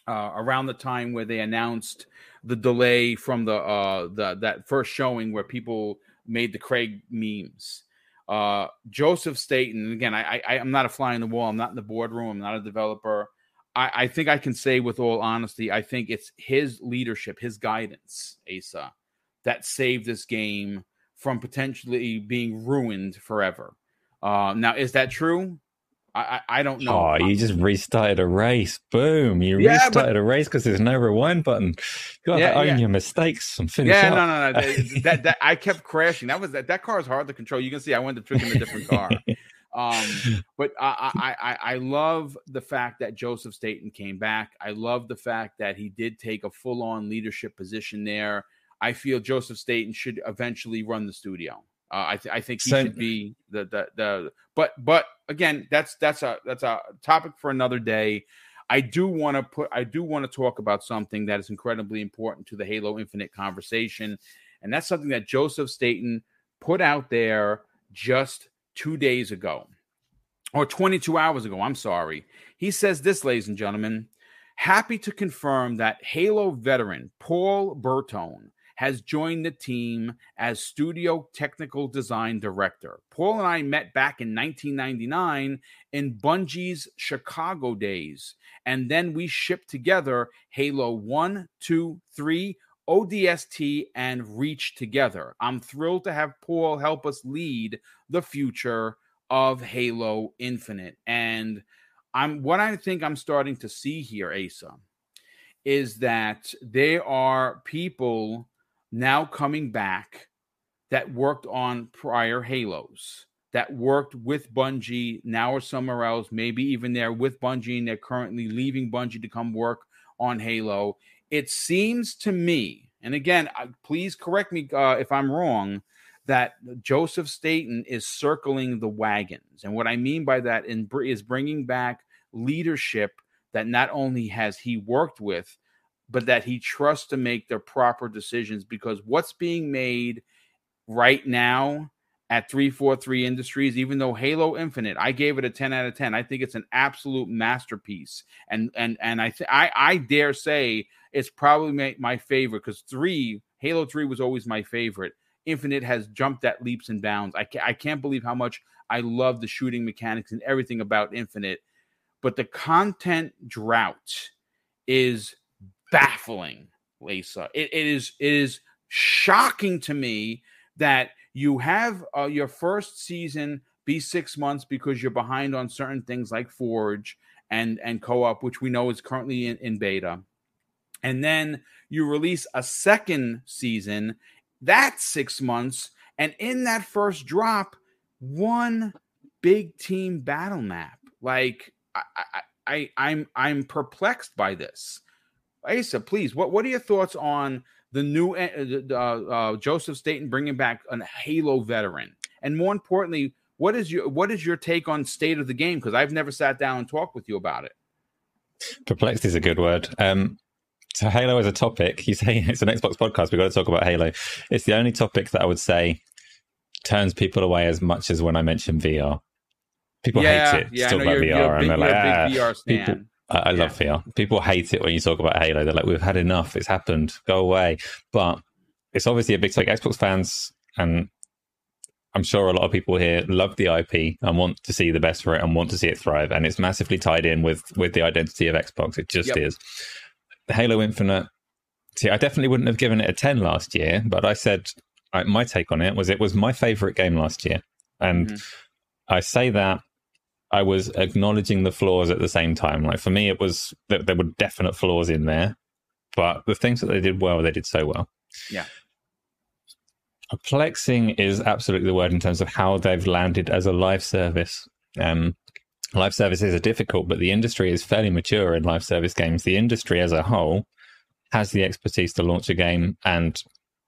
uh, around the time where they announced the delay from the uh, the that first showing where people made the Craig memes. Uh, Joseph Staten, again, I, I I'm not a fly in the wall. I'm not in the boardroom. I'm not a developer. I, I think I can say with all honesty, I think it's his leadership, his guidance, Asa, that saved this game from potentially being ruined forever. Uh, now, is that true? I, I, don't know. Oh, you just restarted a race. Boom. You yeah, restarted but, a race because there's no rewind button. You got yeah, to own yeah. your mistakes and finish Yeah, up. no, no, no. <laughs> that, that I kept crashing. That was that that car is hard to control. You can see I went to trick in a different car. um, but I, I, I I love the fact that Joseph Staten came back. I love the fact that he did take a full on leadership position there. I feel Joseph Staten should eventually run the studio. Uh, I, th- I think he so, should be the, the the but but again that's that's a that's a topic for another day. I do want to put I do want to talk about something that is incredibly important to the Halo Infinite conversation, and that's something that Joseph Staten put out there just two days ago, or 22 hours ago. I'm sorry. He says this, ladies and gentlemen. Happy to confirm that Halo veteran Paul Bertone has joined the team as studio technical design director. Paul and I met back in 1999 in Bungie's Chicago days, and then we shipped together Halo 1, 2, 3, ODST, and Reach together. I'm thrilled to have Paul help us lead the future of Halo Infinite. And I'm what I think I'm starting to see here, Asa, is that there are people now coming back that worked on prior Halos, that worked with Bungie, now are somewhere else, maybe even they're with Bungie and they're currently leaving Bungie to come work on Halo. It seems to me, and again, please correct me uh, if I'm wrong, that Joseph Staten is circling the wagons. And what I mean by that is bringing back leadership that not only has he worked with, but that he trusts to make the proper decisions because what's being made right now at 343 Industries, even though Halo Infinite, I gave it a 10 out of 10. I think it's an absolute masterpiece. And and and I th- I I dare say it's probably my, my favorite because 3 Halo 3 was always my favorite. Infinite has jumped at leaps and bounds. I, ca- I can't believe how much I love the shooting mechanics and everything about Infinite. But the content drought is baffling, Lisa. it, it is it is shocking to me that you have uh, your first season be six months because you're behind on certain things like Forge and and co-op, which we know is currently in, in beta. And then you release a second season, that's six months, and in that first drop, one big team battle map. Like I, I, I I'm I'm perplexed by this. Asa, please, what what are your thoughts on the new uh, uh, Joseph Staten bringing back a Halo veteran, and more importantly, what is your what is your take on state of the game? Because I've never sat down and talked with you about it. Perplexed is a good word. Um, so Halo is a topic, you say <laughs> it's an Xbox podcast. We've got to talk about Halo. It's the only topic that I would say turns people away as much as when I mention VR. People yeah, hate it. Yeah, talk about VR, you're and they're like, ah, VR people, I, I love yeah. VR. People hate it when you talk about Halo. They're like, we've had enough. It's happened. Go away. But it's obviously a big take. Xbox fans, and I'm sure a lot of people here love the IP and want to see the best for it and want to see it thrive. And it's massively tied in with with the identity of Xbox. It just yep. is. Halo Infinite. See, I definitely wouldn't have given it a 10 last year, but I said I, my take on it was it was my favorite game last year. And mm-hmm. I say that I was acknowledging the flaws at the same time. Like for me, it was that there were definite flaws in there, but the things that they did well, they did so well. Yeah. Perplexing is absolutely the word in terms of how they've landed as a live service. Um, live services are difficult, but the industry is fairly mature in live service games. The industry as a whole has the expertise to launch a game and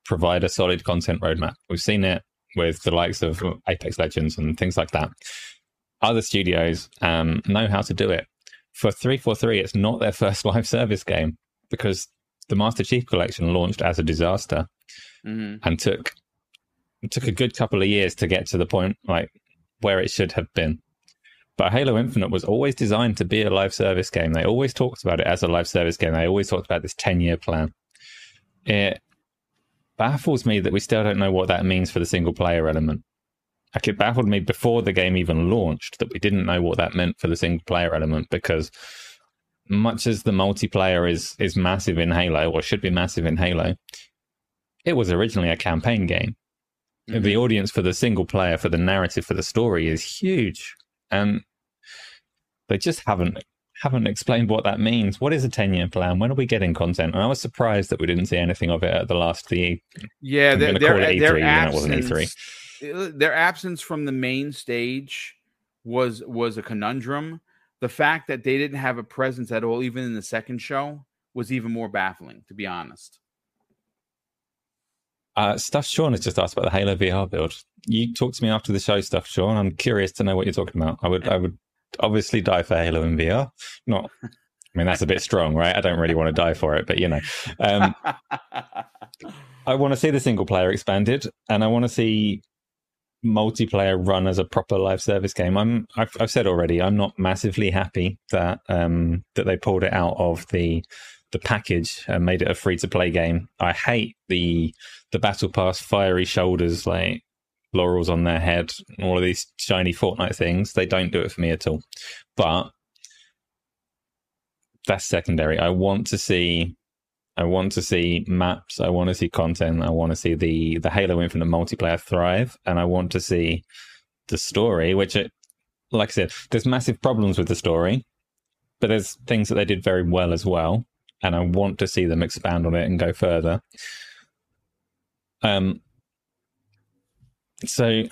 provide a solid content roadmap. We've seen it with the likes of Apex Legends and things like that other studios um, know how to do it. For 343, it's not their first <laughs> live service game because the Master Chief Collection launched as a disaster mm-hmm. and took took a good couple of years to get to the point like where it should have been. But Halo Infinite was always designed to be a live service game. They always talked about it as a live service game. They always talked about this 10 year plan. It baffles me that we still don't know what that means for the single player element. Like it baffled me before the game even launched that we didn't know what that meant for the single player element because much as the multiplayer is is massive in Halo or should be massive in Halo, it was originally a campaign game. Mm-hmm. The audience for the single player, for the narrative, for the story is huge, and they just haven't haven't explained what that means. What is a ten year plan? When are we getting content? And I was surprised that we didn't see anything of it at the last the yeah, they're, they're, it E3, their absence, it wasn't E3 their absence from the main stage was was a conundrum. The fact that they didn't have a presence at all, even in the second show, was even more baffling, to be honest. Uh, Stuff Sean has just asked about the Halo VR build. You talk to me after the show, Stuff Sean. I'm curious to know what you're talking about. I would, I would obviously die for Halo in VR. Not, I mean, that's a bit strong, right? I don't really want to die for it, but you know, um, <laughs> I want to see the single player expanded, and I want to see multiplayer run as a proper live service game. I'm I've, I've said already I'm not massively happy that um, that they pulled it out of the the package and made it a free to play game. I hate the the battle pass fiery shoulders like laurels on their head, all of these shiny Fortnite things. They don't do it for me at all. But that's secondary. I want to see I want to see maps. I want to see content. I want to see the the Halo Infinite multiplayer thrive, and I want to see the story. Which, it, like I said, there's massive problems with the story, but there's things that they did very well as well, and I want to see them expand on it and go further. Um. So,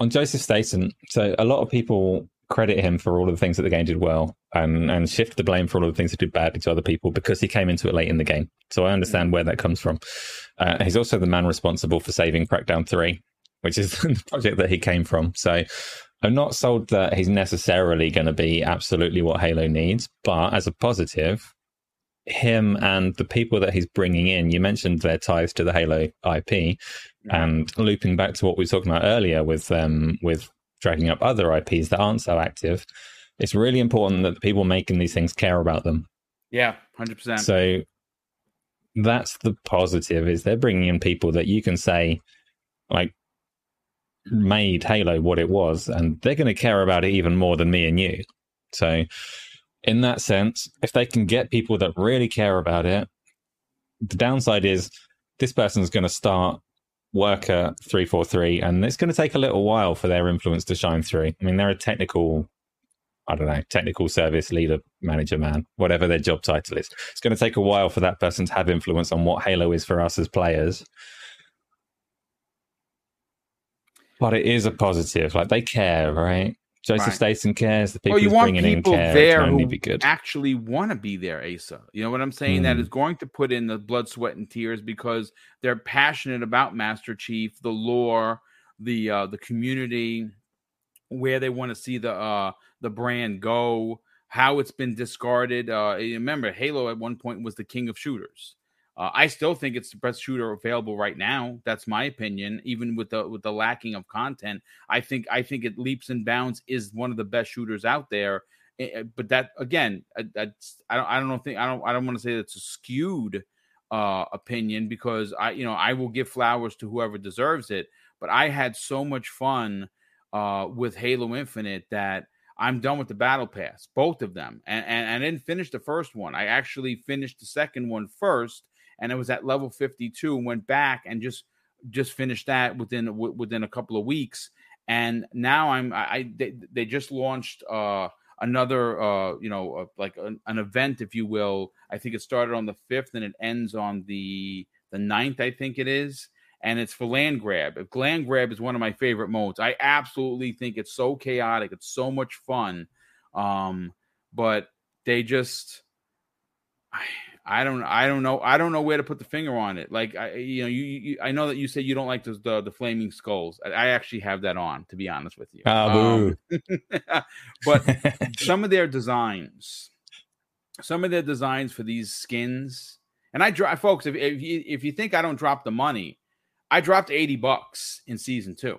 on Joseph Staten, so a lot of people credit him for all of the things that the game did well and and shift the blame for all of the things that did badly to other people because he came into it late in the game. So I understand where that comes from. Uh, he's also the man responsible for saving Crackdown 3, which is <laughs> the project that he came from. So I'm not sold that he's necessarily going to be absolutely what Halo needs, but as a positive, him and the people that he's bringing in, you mentioned their ties to the Halo IP, and looping back to what we were talking about earlier with um, with dragging up other IPs that aren't so active, it's really important that the people making these things care about them. Yeah, hundred percent. So that's the positive is they're bringing in people that you can say like made Halo what it was, and they're going to care about it even more than me and you. So, in that sense, if they can get people that really care about it, the downside is this person's going to start work at 343 and it's going to take a little while for their influence to shine through. I mean, they're a technical, I don't know, technical service leader, manager, man, whatever their job title is. It's going to take a while for that person to have influence on what Halo is for us as players. But it is a positive. Like they care, right? Joseph right. Staten cares. The people well, you want people there who actually want to be there. Asa, you know what I'm saying? Mm. That hmm. going to put in the blood, sweat, and tears because they're passionate about Master Chief, the lore, the uh, the community, where they want to see the uh, the brand go, how it's been discarded. Uh, remember, Halo at one point was the king of shooters. Uh, I still think it's the best shooter available right now. That's my opinion. Even with the with the lacking of content, I think I think it leaps and bounds is one of the best shooters out there. Eh, eh, but that again, that's I don't I don't think I don't I don't want to say that's a skewed uh, opinion because I you know I will give flowers to whoever deserves it. But I had so much fun uh, with Halo Infinite that. I'm done with the battle pass, both of them, and, and I didn't finish the first one. I actually finished the second one first, and it was at level 52 went back and just just finished that within w- within a couple of weeks. And now i'm i, they, they just launched uh another uh you know uh, like an, an, event if you will. I think it started on the 5th and it ends on the the 9th i think it is. And it's for land grab. If land grab is one of my favorite modes. I absolutely think it's so chaotic. It's so much fun. Um but they just I, I don't I don't know I don't know where to put the finger on it. Like I you know you, you I know that you say you don't like the the, the flaming skulls. I, I, actually have that on to be honest with you. Oh, um, <laughs> but <laughs> some of their designs, some of their designs for these skins, and I drop folks. If if you if you think I don't drop the money, I dropped eighty bucks in season two.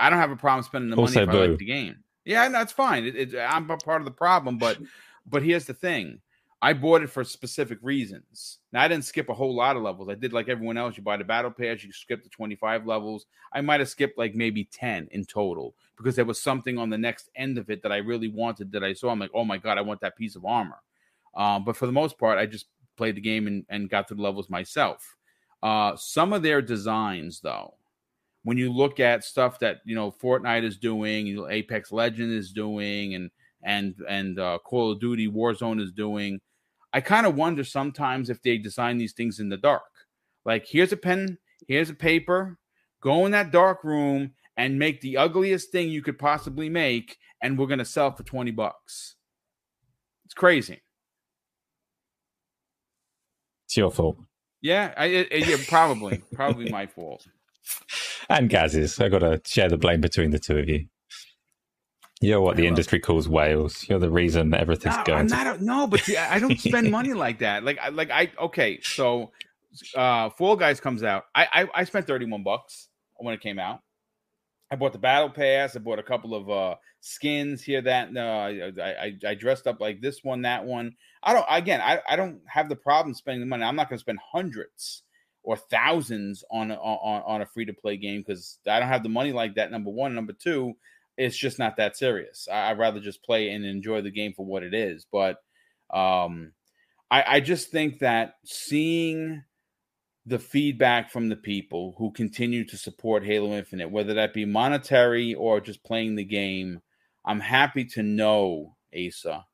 I don't have a problem spending the money if I like the game. Yeah, that's fine. It, it, I'm a part of the problem, but but here's the thing I bought it for specific reasons. Now I didn't skip a whole lot of levels. I did like everyone else. You buy the battle pass, you skip the 25 levels. I might have skipped like maybe 10 in total because there was something on the next end of it that I really wanted that I saw. I'm like, oh my God, I want that piece of armor. Um, but for the most part, I just played the game and, and got to the levels myself. Uh, some of their designs, though, when you look at stuff that you know Fortnite is doing, you know, Apex Legend is doing, and and and uh, Call of Duty Warzone is doing, I kind of wonder sometimes if they design these things in the dark. Like, here's a pen, here's a paper, go in that dark room and make the ugliest thing you could possibly make, and we're going to sell for 20 bucks. It's crazy. It's your fault. Yeah, I, it, yeah, probably, probably my fault. <laughs> And Gaz's. I got to share the blame between the two of you. You're what the industry calls whales. You're the reason everything's no, going. Not, no, but see, I don't spend <laughs> money like that. Like, I, like I okay. So, uh, Fall Guys comes out. I, I I spent thirty one bucks when it came out. I bought the battle pass. I bought a couple of uh, skins here. That uh, I, I, I dressed up like this one, that one. I don't. Again, I, I don't have the problem spending the money. I'm not going to spend hundreds or thousands on on on a free to play game because I don't have the money like that. Number one, number two it's just not that serious. I, would rather just play and enjoy the game for what it is. But um, I, I just think that seeing the feedback from the people who continue to support Halo Infinite, whether that be monetary or just playing the game, I'm happy to know, Asa,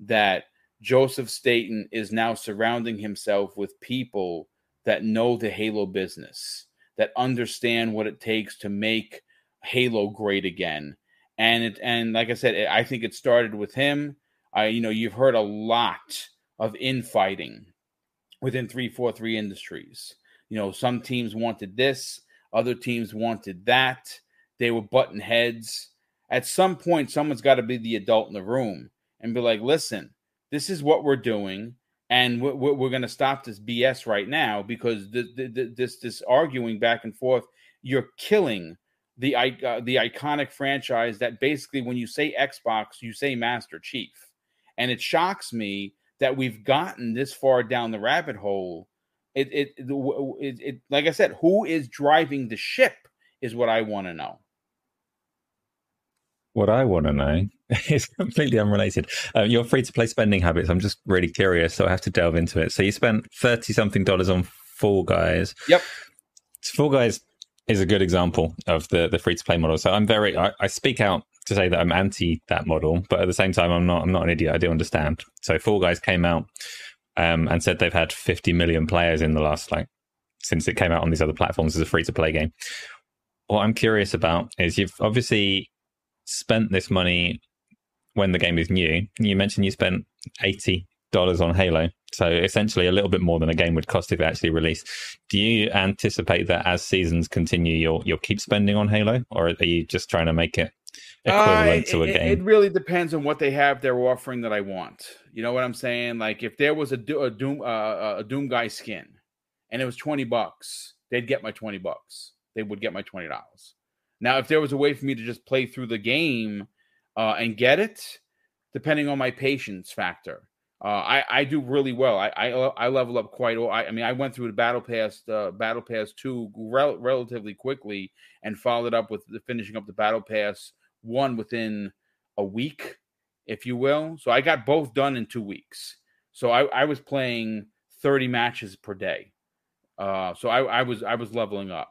that Joseph Staten is now surrounding himself with people that know the Halo business, that understand what it takes to make Halo great again, and it and like I said, it, I think it started with him. I you know you've heard a lot of infighting within three four three industries. You know, some teams wanted this, other teams wanted that. They were button heads. At some point, someone's got to be the adult in the room and be like, "Listen, this is what we're doing." and we're, going to stop this BS right now because this, this this arguing back and forth, you're killing the uh, the iconic franchise that basically when you say Xbox, you say Master Chief, and it shocks me that we've gotten this far down the rabbit hole. It it, it, it like I said, who is driving the ship is what I want to know. What I want to know <laughs> is completely unrelated. Uh, your free to play spending habits. I'm just really curious, so I have to delve into it. So you spent thirty something dollars on Fall Guys. Yep. Fall Guys is a good example of the the free to play model. So I'm very I, I, speak out to say that I'm anti that model, but at the same time I'm not I'm not an idiot. I do understand. So Fall Guys came out um, and said they've had 50 million players in the last like since it came out on these other platforms as a free to play game. What I'm curious about is you've obviously spent this money when the game is new. You mentioned you spent eighty dollars on Halo, so essentially a little bit more than a game would cost if it actually released. Do you anticipate that as seasons continue, you'll you'll keep spending on Halo, or are you just trying to make it equivalent uh, to a it, game? It really depends on what they have they're offering that I want. You know what I'm saying? Like if there was a, a Doom uh, a Doom guy skin, and it was twenty bucks, they'd get my twenty bucks. They would get my twenty dollars. Now, if there was a way for me to just play through the game uh, and get it, depending on my patience factor, uh, I I do really well. I I, I level up quite. I, I mean, I went through the battle pass, uh, battle pass two rel- relatively quickly, and followed up with the finishing up the battle pass one within a week, if you will. So I got both done in two weeks. So I, I was playing thirty matches per day. Uh, so I, I was I was leveling up.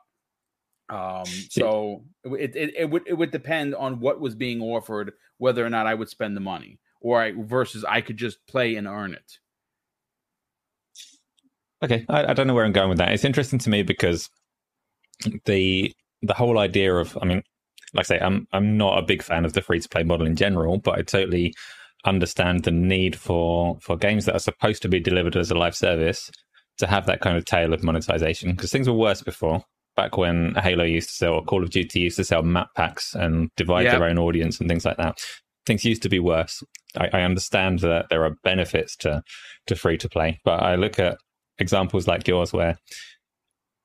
Um, so it, it, it would it would depend on what was being offered, whether or not I would spend the money, or I, versus I could just play and earn it. Okay, I, I don't know where I'm going with that. It's interesting to me because the the whole idea of, I mean, like I say, I'm I'm not a big fan of the free to play model in general, but I totally understand the need for for games that are supposed to be delivered as a live service to have that kind of tail of monetization because things were worse before back when Halo used to sell or Call of Duty used to sell map packs and divide yep. their own audience and things like that. Things used to be worse. I, I understand that there are benefits to to free to play, but I look at examples like yours where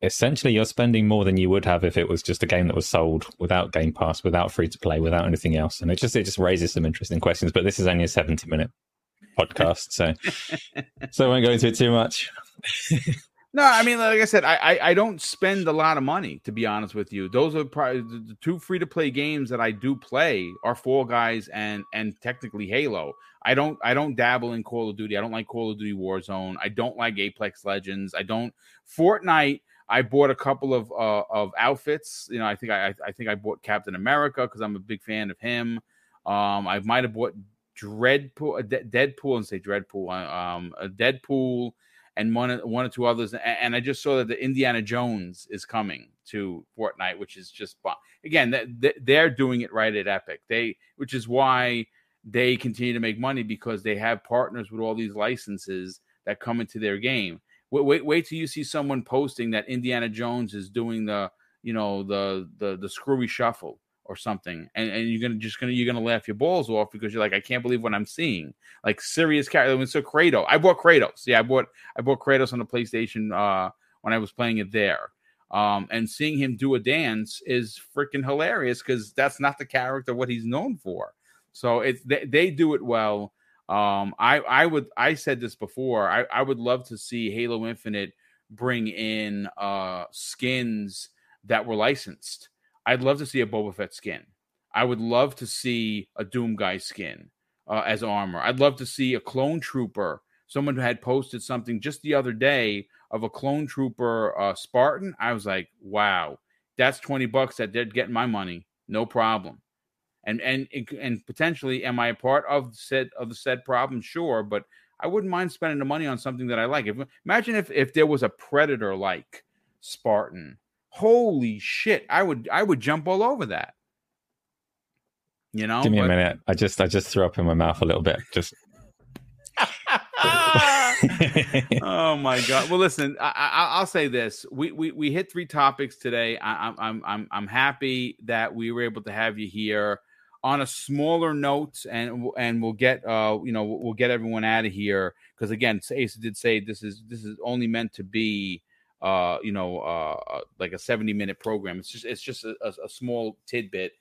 essentially you're spending more than you would have if it was just a game that was sold without Game Pass, without free to play, without anything else. And it just it just raises some interesting questions. But this is only a 70 minute podcast, so <laughs> so I won't go into it too much. <laughs> No, I mean, like I said, I, I, I don't spend a lot of money to be honest with you. Those are probably the two free to play games that I do play are Fall Guys and and technically Halo. I don't I don't dabble in Call of Duty. I don't like Call of Duty Warzone. I don't like Apex Legends. I don't Fortnite. I bought a couple of uh, of outfits. You know, I think I I think I bought Captain America because I'm a big fan of him. Um, I might have bought Dreadpool, uh, Deadpool, and say Dreadpool, uh, um, a Deadpool and one one or two others. And I just saw that the Indiana Jones is coming to Fortnite, which is just again they're doing it right at Epic. They which is why they continue to make money because they have partners with all these licenses that come into their game. Wait, wait, wait till you see someone posting that Indiana Jones is doing the you know the the the screwy shuffle or something, and, and you're gonna just gonna you're gonna laugh your balls off because you're like, I can't believe what I'm seeing. Like serious character. I mean, so Kratos, I bought Kratos. Yeah, I bought I bought Kratos on the PlayStation uh, when I was playing it there. Um, and seeing him do a dance is freaking hilarious because that's not the character what he's known for. So it's they, they do it well. Um, I I would I said this before. I, I would love to see Halo Infinite bring in uh skins that were licensed. I'd love to see a Boba Fett skin. I would love to see a Doom guy skin uh, as armor. I'd love to see a clone trooper. Someone who had posted something just the other day of a clone trooper uh, Spartan. I was like, wow, that's 20 bucks that they're getting my money. No problem. And and and potentially, am I a part of the said of the said problem? Sure, but I wouldn't mind spending the money on something that I like. If imagine if if there was a predator like Spartan Holy shit! I would I would jump all over that. You know, give me but... a minute. I just I just threw up in my mouth a little bit. Just. <laughs> oh my god! Well, listen, I, will say this: we, we we hit three topics today. I, I'm I'm I'm happy that we were able to have you here on a smaller note, and and we'll get uh you know we'll get everyone out of here because again, Asa did say this is this is only meant to be uh you know uh, uh like a 70 minute program. It's just it's just a, a small tidbit.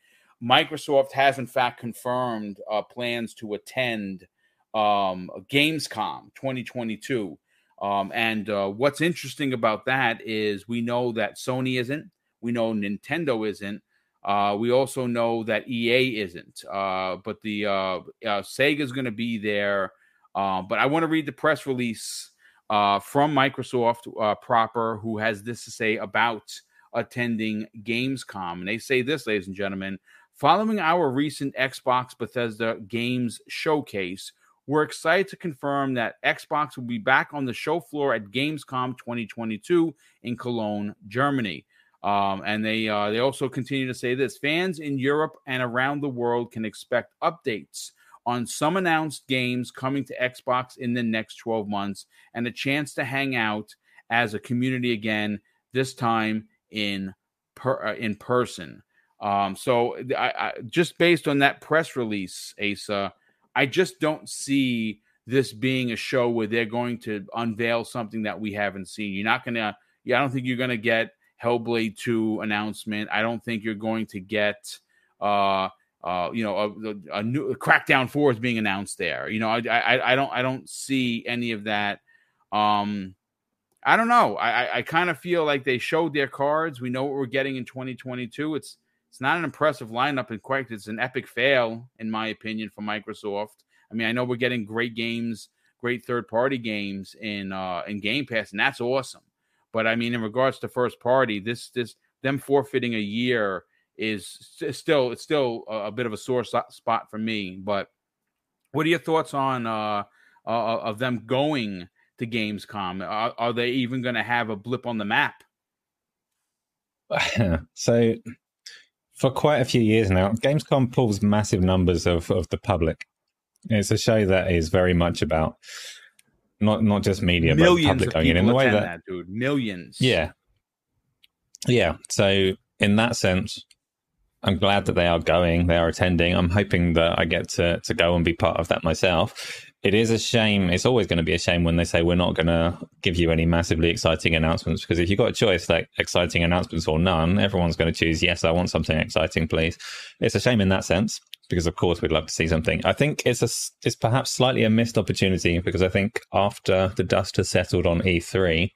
Microsoft has in fact confirmed uh, plans to attend um, Gamescom 2022. Um, and uh, what's interesting about that is we know that Sony isn't, we know Nintendo isn't, uh, we also know that EA isn't, uh, but the uh, uh, Sega is going to be there. Uh, but I want to read the press release from Microsoft uh, proper, who has this to say about attending Gamescom. And they say this, ladies and gentlemen, following our recent Xbox Bethesda Games showcase, we're excited to confirm that Xbox will be back on the show floor at Gamescom 2022 in Cologne, Germany. Um, and they uh, they also continue to say this: fans in Europe and around the world can expect updates on some announced games coming to Xbox in the next 12 months, and a chance to hang out as a community again. This time in per, uh, in person. Um, so I, I, just based on that press release, Asa, I just don't see this being a show where they're going to unveil something that we haven't seen. You're not gonna. I don't think you're gonna get Hellblade 2 announcement. I don't think you're going to get. Uh, uh, you know, a, a new a Crackdown Four is being announced there. You know, I, I, I don't, I don't see any of that. Um, I don't know. I, I kind of feel like they showed their cards. We know what we're getting in 2022. It's it's not an impressive lineup, and quite it's an epic fail, in my opinion, for Microsoft. I mean, I know we're getting great games, great third party games in uh, in Game Pass, and that's awesome. But I mean, in regards to first party, this this them forfeiting a year is still it's still a, a bit of a sore spot for me. But what are your thoughts on uh, uh of them going to Gamescom? Are, are they even going to have a blip on the map? <laughs> so for quite a few years now, Gamescom pulls massive numbers of, of the public. It's a show that is very much about not not just media, Millions but public going in in the way that, that, dude, millions. Yeah, yeah. So in that sense, I'm glad that they are going, they are attending. I'm hoping that I get to to go and be part of that myself it is a shame. It's always going to be a shame when they say we're not going to give you any massively exciting announcements because if you've got a choice like exciting announcements or none, everyone's going to choose yes, I want something exciting, please. It's a shame in that sense because of course we'd love to see something. I think it's a it's perhaps slightly a missed opportunity because I think after the dust has settled on E3, or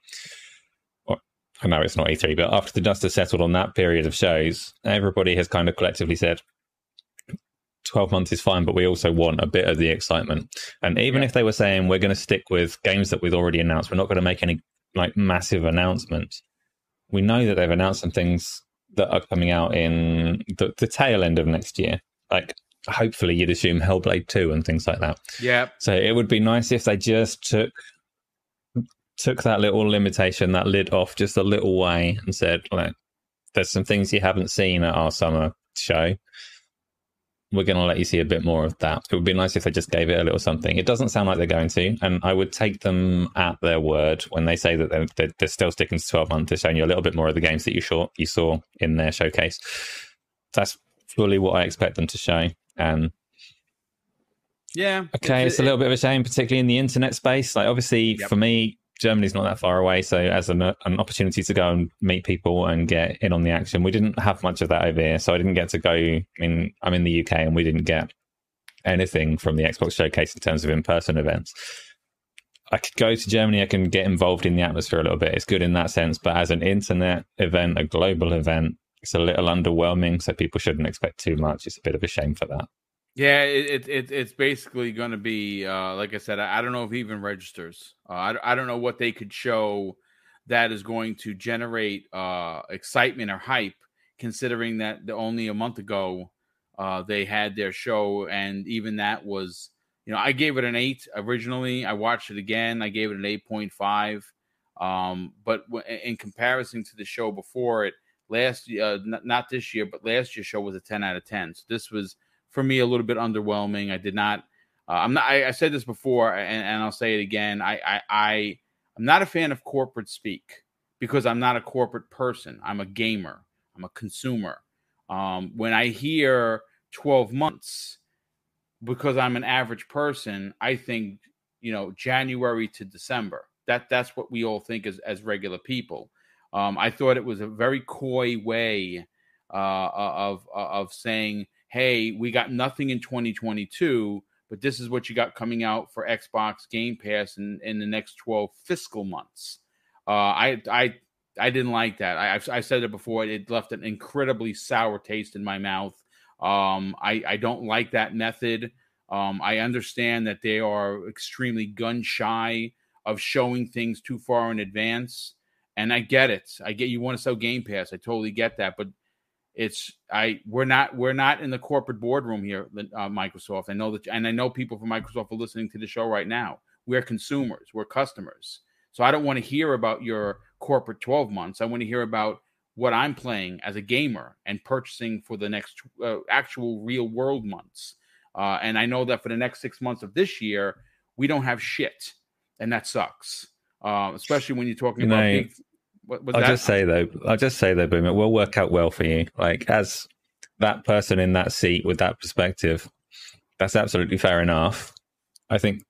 I know it's not E3, but after the dust has settled on that period of shows, everybody has kind of collectively said, 12 months is fine, but we also want a bit of the excitement. And even yeah. if they were saying we're going to stick with games that we've already announced, we're not going to make any like massive announcements. We know that they've announced some things that are coming out in the, the tail end of next year. Like hopefully you'd assume Hellblade 2 and things like that. Yeah. So it would be nice if they just took took that little limitation, that lid off just a little way and said, like, there's some things you haven't seen at our summer show we're going to let you see a bit more of that. It would be nice if they just gave it a little something. It doesn't sound like they're going to, and I would take them at their word when they say that they're, they're still sticking to 12 months. They're showing you a little bit more of the games that you saw, you saw in their showcase. That's fully what I expect them to show. And yeah, okay, it's, it's a little bit of a shame, particularly in the internet space. Like, obviously, yep. for me, Germany's not that far away, so as an, an opportunity to go and meet people and get in on the action, we didn't have much of that over here. So I didn't get to go. I mean, I'm in the UK, and we didn't get anything from the Xbox showcase in terms of in-person events. I could go to Germany. I can get involved in the atmosphere a little bit. It's good in that sense, but as an internet event, a global event, it's a little underwhelming. So people shouldn't expect too much. It's a bit of a shame for that. Yeah, it, it it's basically going to be uh, like I said. I, I, don't know if he even registers. Uh, I I don't know what they could show that is going to generate uh, excitement or hype, considering that the, only a month ago uh, they had their show, and even that was you know I gave it an eight originally. I watched it again. I gave it an eight point five. Um, but in comparison to the show before it, last uh, not, not this year, but last year's show was a ten out of ten. So this was for me a little bit underwhelming. I did not. Uh, I'm not. I, I, said this before, and, and I'll say it again. I, I I I'm not a fan of corporate speak because I'm not a corporate person. I'm a gamer. I'm a consumer. Um, when I hear 12 months, because I'm an average person, I think you know January to December. That that's what we all think as as regular people. Um, I thought it was a very coy way uh, of of saying, "Hey, we got nothing in 2022, but this is what you got coming out for Xbox Game Pass in, in the next 12 fiscal months." Uh, I I I didn't like that. I I've, I said it before. It left an incredibly sour taste in my mouth. Um, I I don't like that method. Um, I understand that they are extremely gun shy of showing things too far in advance, and I get it. I get you want to sell Game Pass. I totally get that, but it's I we're not we're not in the corporate boardroom here, uh, Microsoft. I know that, and I know people from Microsoft are listening to the show right now. We're consumers, we're customers. So I don't want to hear about your corporate 12 months. I want to hear about what I'm playing as a gamer and purchasing for the next uh, actual real world months. Uh, and I know that for the next six months of this year, we don't have shit, and that sucks. Uh, especially when you're talking about. Big, I'll that? just say though, I'll just say though, Boom, it will work out well for you. Like as that person in that seat with that perspective, that's absolutely fair enough. I think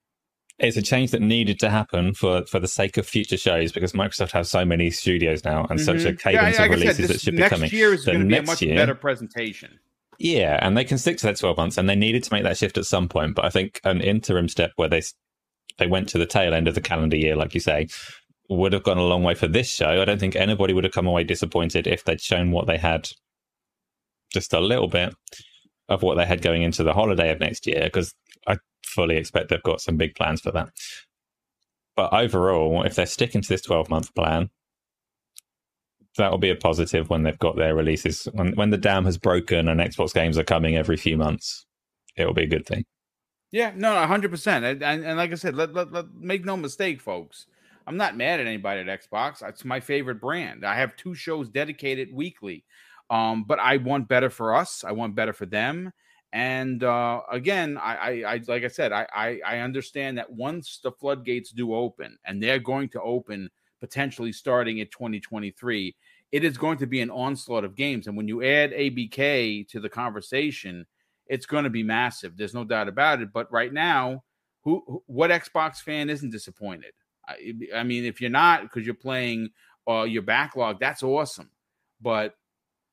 it's a change that needed to happen for for the sake of future shows because Microsoft has so many studios now and mm-hmm. such a cadence yeah, of releases said, that should be coming. Next year is going to be a much year, better presentation. Yeah, and they can stick to that 12 months, and they needed to make that shift at some point. But I think an interim step where they they went to the tail end of the calendar year, like you say, would have gone a long way for this show. I don't think anybody would have come away disappointed if they'd shown what they had, just a little bit of what they had going into the holiday of next year, because I fully expect they've got some big plans for that. But overall, if they're sticking to this 12 month plan, that will be a positive when they've got their releases. When, when the dam has broken and Xbox games are coming every few months, it will be a good thing. Yeah, no, hundred percent. And, and like I said, let, let, let make no mistake, folks. I'm not mad at anybody at Xbox. It's my favorite brand. I have two shows dedicated weekly. Um, but I want better for us. I want better for them. And uh, again, I, I, I, like I said, I, I, I understand that once the floodgates do open, and they're going to open potentially starting in 2023, it is going to be an onslaught of games. And when you add ABK to the conversation, it's going to be massive. There's no doubt about it. But right now, who, what Xbox fan isn't disappointed? I, mean, if you're not because you're playing uh, your backlog, that's awesome. But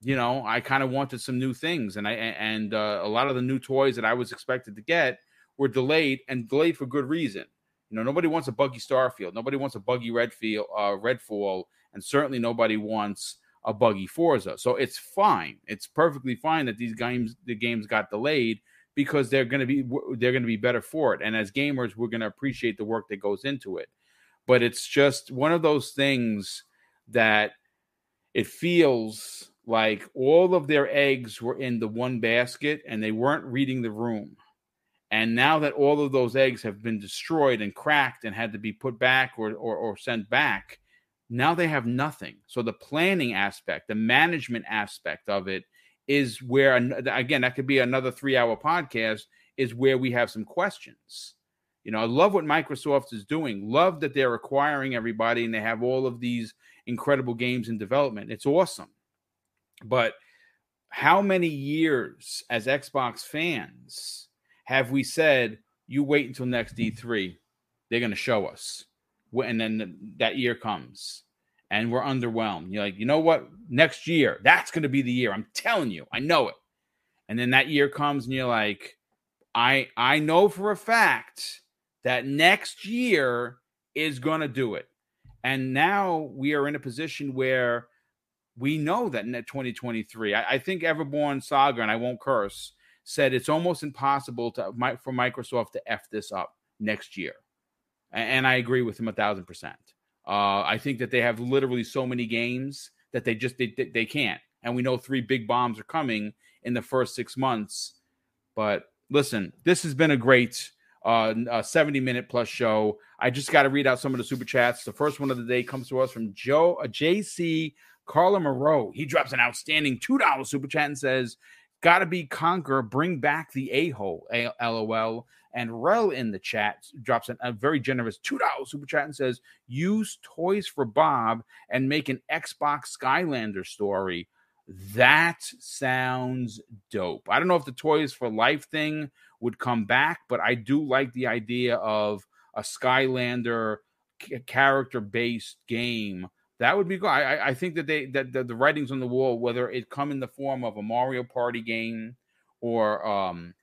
you know, I kind of wanted some new things, and I and uh, a lot of the new toys that I was expected to get were delayed and delayed for good reason. You know, nobody wants a buggy Starfield, nobody wants a buggy Redfield, uh, Redfall, and certainly nobody wants a buggy Forza. So it's fine. It's perfectly fine that these games the games got delayed because they're going to be they're going to be better for it. And as gamers, we're going to appreciate the work that goes into it. But it's just one of those things that it feels like all of their eggs were in the one basket and they weren't reading the room. And now that all of those eggs have been destroyed and cracked and had to be put back or, or, or sent back, now they have nothing. So the planning aspect, the management aspect of it is where, again, that could be another three hour podcast, is where we have some questions. You know, I love what Microsoft is doing. Love that they're acquiring everybody and they have all of these incredible games in development. It's awesome. But how many years as Xbox fans have we said, you wait until next E3, they're going to show us? And then that year comes and we're underwhelmed. You're like, you know what? Next year, that's going to be the year. I'm telling you, I know it. And then that year comes and you're like, I I know for a fact that next year is going to do it. And now we are in a position where we know that in 2023, I, I think Everborn Saga, and I won't curse, said it's almost impossible to for Microsoft to f this up next year, and, I agree with him a thousand percent. Uh, I think that they have literally so many games that they just they, they can't, and we know three big bombs are coming in the first six months. But listen, this has been a great uh, a 70 minute plus show. I just got to read out some of the super chats. The first one of the day comes to us from Joe, uh, JC Carla Moreau. He drops an outstanding $2 super chat and says, Gotta be Conker, bring back the a hole, lol. And Rel in the chat drops an, a very generous $2 super chat and says, use Toys for Bob and make an Xbox Skylander story. That sounds dope. I don't know if the Toys for Life thing would come back, but I do like the idea of a Skylander character based game. That would be good. I, I think that they that the, writings on the wall, whether it come in the form of a Mario Party game or um,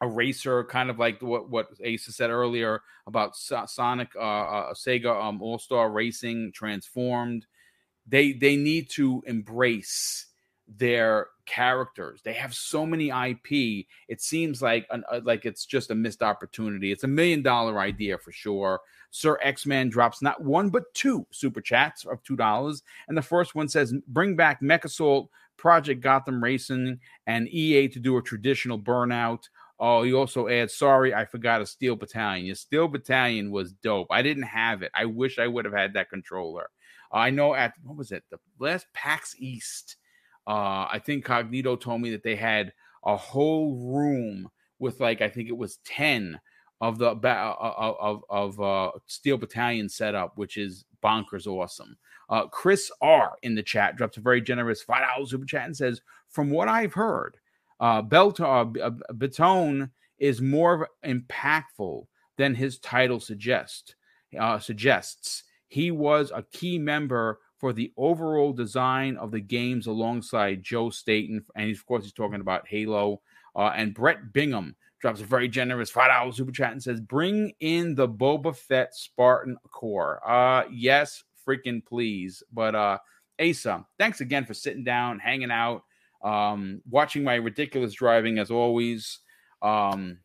a racer, kind of like what what Asa said earlier about Sonic, uh, uh, Sega um, All Star Racing transformed. They they need to embrace their characters. They have so many IP. It seems like an, uh, like it's just a missed opportunity. It's a million dollar idea for sure. Sir X Man drops not one but two super chats of two dollars, and the first one says, "Bring back MechAssault, Project Gotham Racing, and EA to do a traditional Burnout." Oh, he also adds, "Sorry, I forgot a Steel Battalion. Your Steel Battalion was dope. I didn't have it. I wish I would have had that controller." I know at what was it the last PAX East uh, I think Cognito told me that they had a whole room with like I think it was ten of the uh, uh, of of uh, Steel Battalion setup, which is bonkers awesome. Uh, Chris R in the chat drops a very generous five dollars super chat and says, "From what I've heard, uh, Belton uh, Batone is more impactful than his title suggests. Uh, suggests he was a key member for the overall design of the games alongside Joe Staten. And of course, he's talking about Halo. Uh, and Brett Bingham drops a very generous $5 super chat and says, Bring in the Boba Fett Spartan core. Uh, yes, freaking please. But uh, Asa, thanks again for sitting down, hanging out, um, watching my ridiculous driving as always. Um,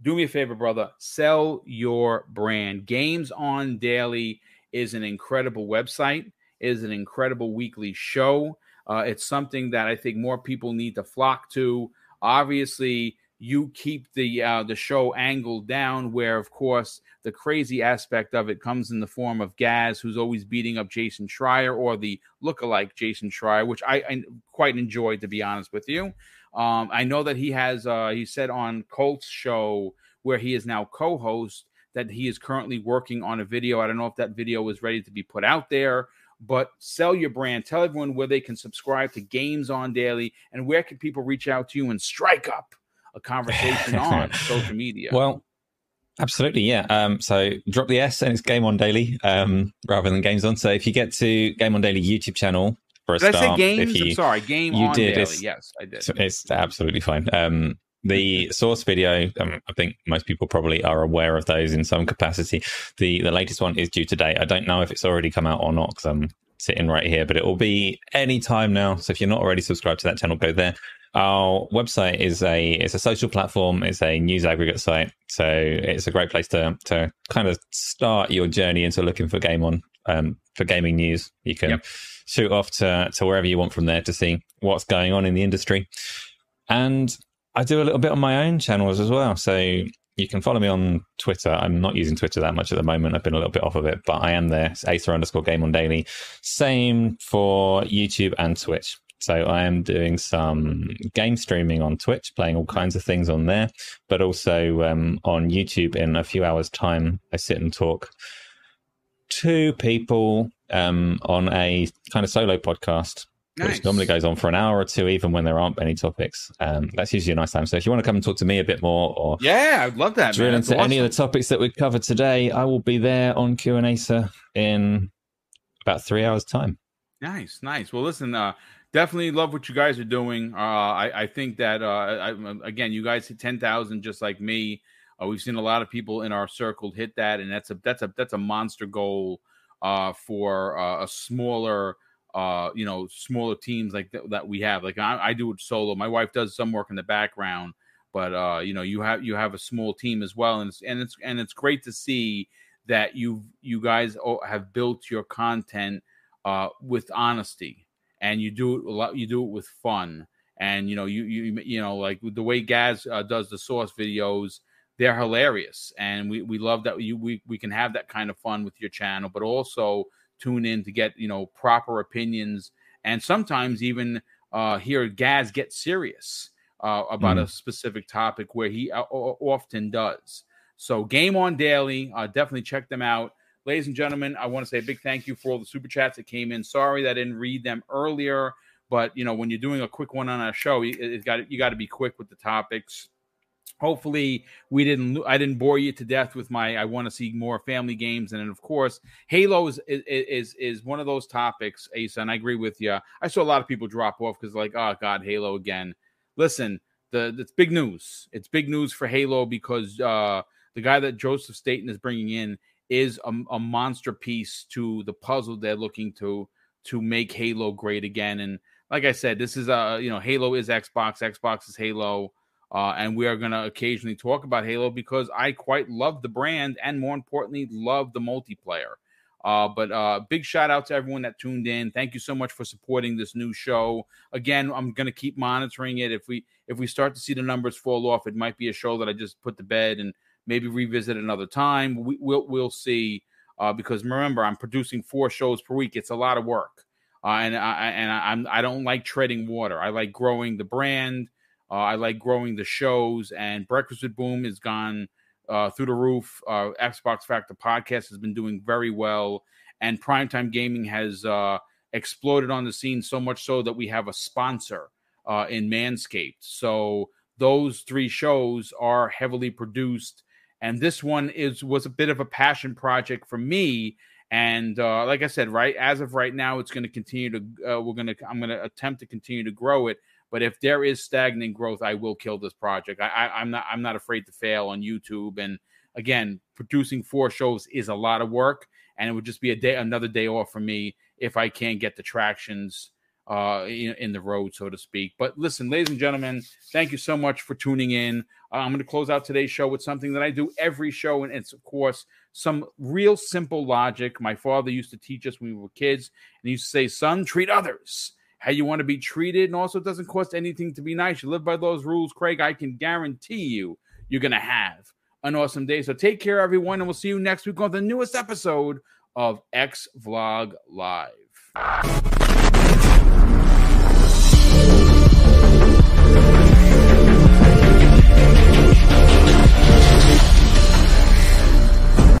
do me a favor, brother. Sell your brand. Games on Daily is an incredible website is an incredible weekly show. Uh, it's something that I think more people need to flock to. Obviously, you keep the uh, the show angled down, where of course the crazy aspect of it comes in the form of Gaz, who's always beating up Jason Schreier or the lookalike Jason Schreier, which I, I quite enjoyed, to be honest with you. Um, I know that he has uh, he said on Colt's show where he is now co-host that he is currently working on a video. I don't know if that video is ready to be put out there but sell your brand. Tell everyone where they can subscribe to Games on Daily and where can people reach out to you and strike up a conversation <laughs> on social media. Well, absolutely, yeah. Um, so drop the S and it's Game on Daily um, rather than Games on. So if you get to Game on Daily YouTube channel for a did start, I say Games? you, I'm sorry, Game you on did, Daily. Yes, I did. It's absolutely fine. Um, the source video, um, I think most people probably are aware of those in some capacity. The the latest one is due today. I don't know if it's already come out or not because I'm sitting right here, but it will be any time now. So if you're not already subscribed to that channel, go there. Our website is a it's a social platform. It's a news aggregate site, so it's a great place to to kind of start your journey into looking for game on um, for gaming news. You can yep. shoot off to to wherever you want from there to see what's going on in the industry. And I do a little bit on my own channels as well. So you can follow me on Twitter. I'm not using Twitter that much at the moment. I've been a little bit off of it, but I am there. It's Asa underscore game on daily. Same for YouTube and Twitch. So I am doing some game streaming on Twitch, playing all kinds of things on there, but also um, on YouTube in a few hours' time. I sit and talk to people um, on a kind of solo podcast Nice. which normally goes on for an hour or two, even when there aren't any topics. Um, that's usually a nice time. So if you want to come and talk to me a bit more, or yeah, I'd love that. Drill into awesome. any of the topics that we've covered today, I will be there on Q and A sir in about three hours' time. Nice, nice. Well, listen, uh, definitely love what you guys are doing. Uh, I, I think that uh, I, again, you guys hit ten thousand just like me. Uh, we've seen a lot of people in our circle hit that, and that's a that's a that's a monster goal uh, for uh, a smaller uh, you know, smaller teams like th- that we have. Like I, I, do it solo. My wife does some work in the background, but uh, you know, you have you have a small team as well, and it's and it's and it's great to see that you you guys have built your content uh, with honesty, and you do it a lot. You do it with fun, and you know, you you you know, like the way Gaz uh, does the source videos. They're hilarious, and we, we love that you we, we can have that kind of fun with your channel, but also tune in to get you know proper opinions and sometimes even uh, hear Gaz get serious uh, about mm. a specific topic where he uh, often does. So, Game On Daily, uh, definitely check them out. Ladies and gentlemen, I want to say a big thank you for all the super chats that came in. Sorry that I didn't read them earlier, but you know when you're doing a quick one on a show, you, got you got to be quick with the topics hopefully we didn't i didn't bore you to death with my i want to see more family games. And then of course halo is is is one of those topics asa and i agree with you i saw a lot of people drop off because like oh god halo again. Listen the it's big news. It's big news for halo because uh the guy that joseph staten is bringing in is a, a monster piece to the puzzle they're looking to to make halo great again. And like i said this is a you know halo is xbox. Xbox is halo uh, and we are going to occasionally talk about Halo because I quite love the brand and more importantly, love the multiplayer. Uh, but uh, big shout out to everyone that tuned in. Thank you so much for supporting this new show. Again, I'm going to keep monitoring it. If we if we start to see the numbers fall off, it might be a show that I just put to bed and maybe revisit another time. We, will we'll see. Uh, because remember, I'm producing four shows per week. It's a lot of work, uh, and I and I, I'm I don't like treading water. I like growing the brand. Uh, I like growing the shows, and Breakfast with Boom has gone uh, through the roof. Uh, Xbox Factor podcast has been doing very well, and Primetime Gaming has uh, exploded on the scene so much so that we have a sponsor uh, in Manscaped. So those three shows are heavily produced, and this one is was a bit of a passion project for me. And uh, like I said, right as of right now, it's going to continue to. we're going to. I'm going to attempt to continue to grow it but if there is stagnant growth, I will kill this project. I, I, am not I'm not afraid to fail on YouTube. And again, producing four shows is a lot of work, and it would just be a day another day off for me if I can't get the tractions uh, in, in, the road, so to speak. But listen, ladies and gentlemen, thank you so much for tuning in. Uh, I'm going to close out today's show with something that I do every show, and it's of course some real simple logic. My father used to teach us when we were kids, and he used to say, "Son, treat others." How you want to be treated, and also it doesn't cost anything to be nice. You live by those rules, Craig. I can guarantee you, you're gonna have an awesome day. So take care, everyone, and we'll see you next week on the newest episode of X Vlog Live.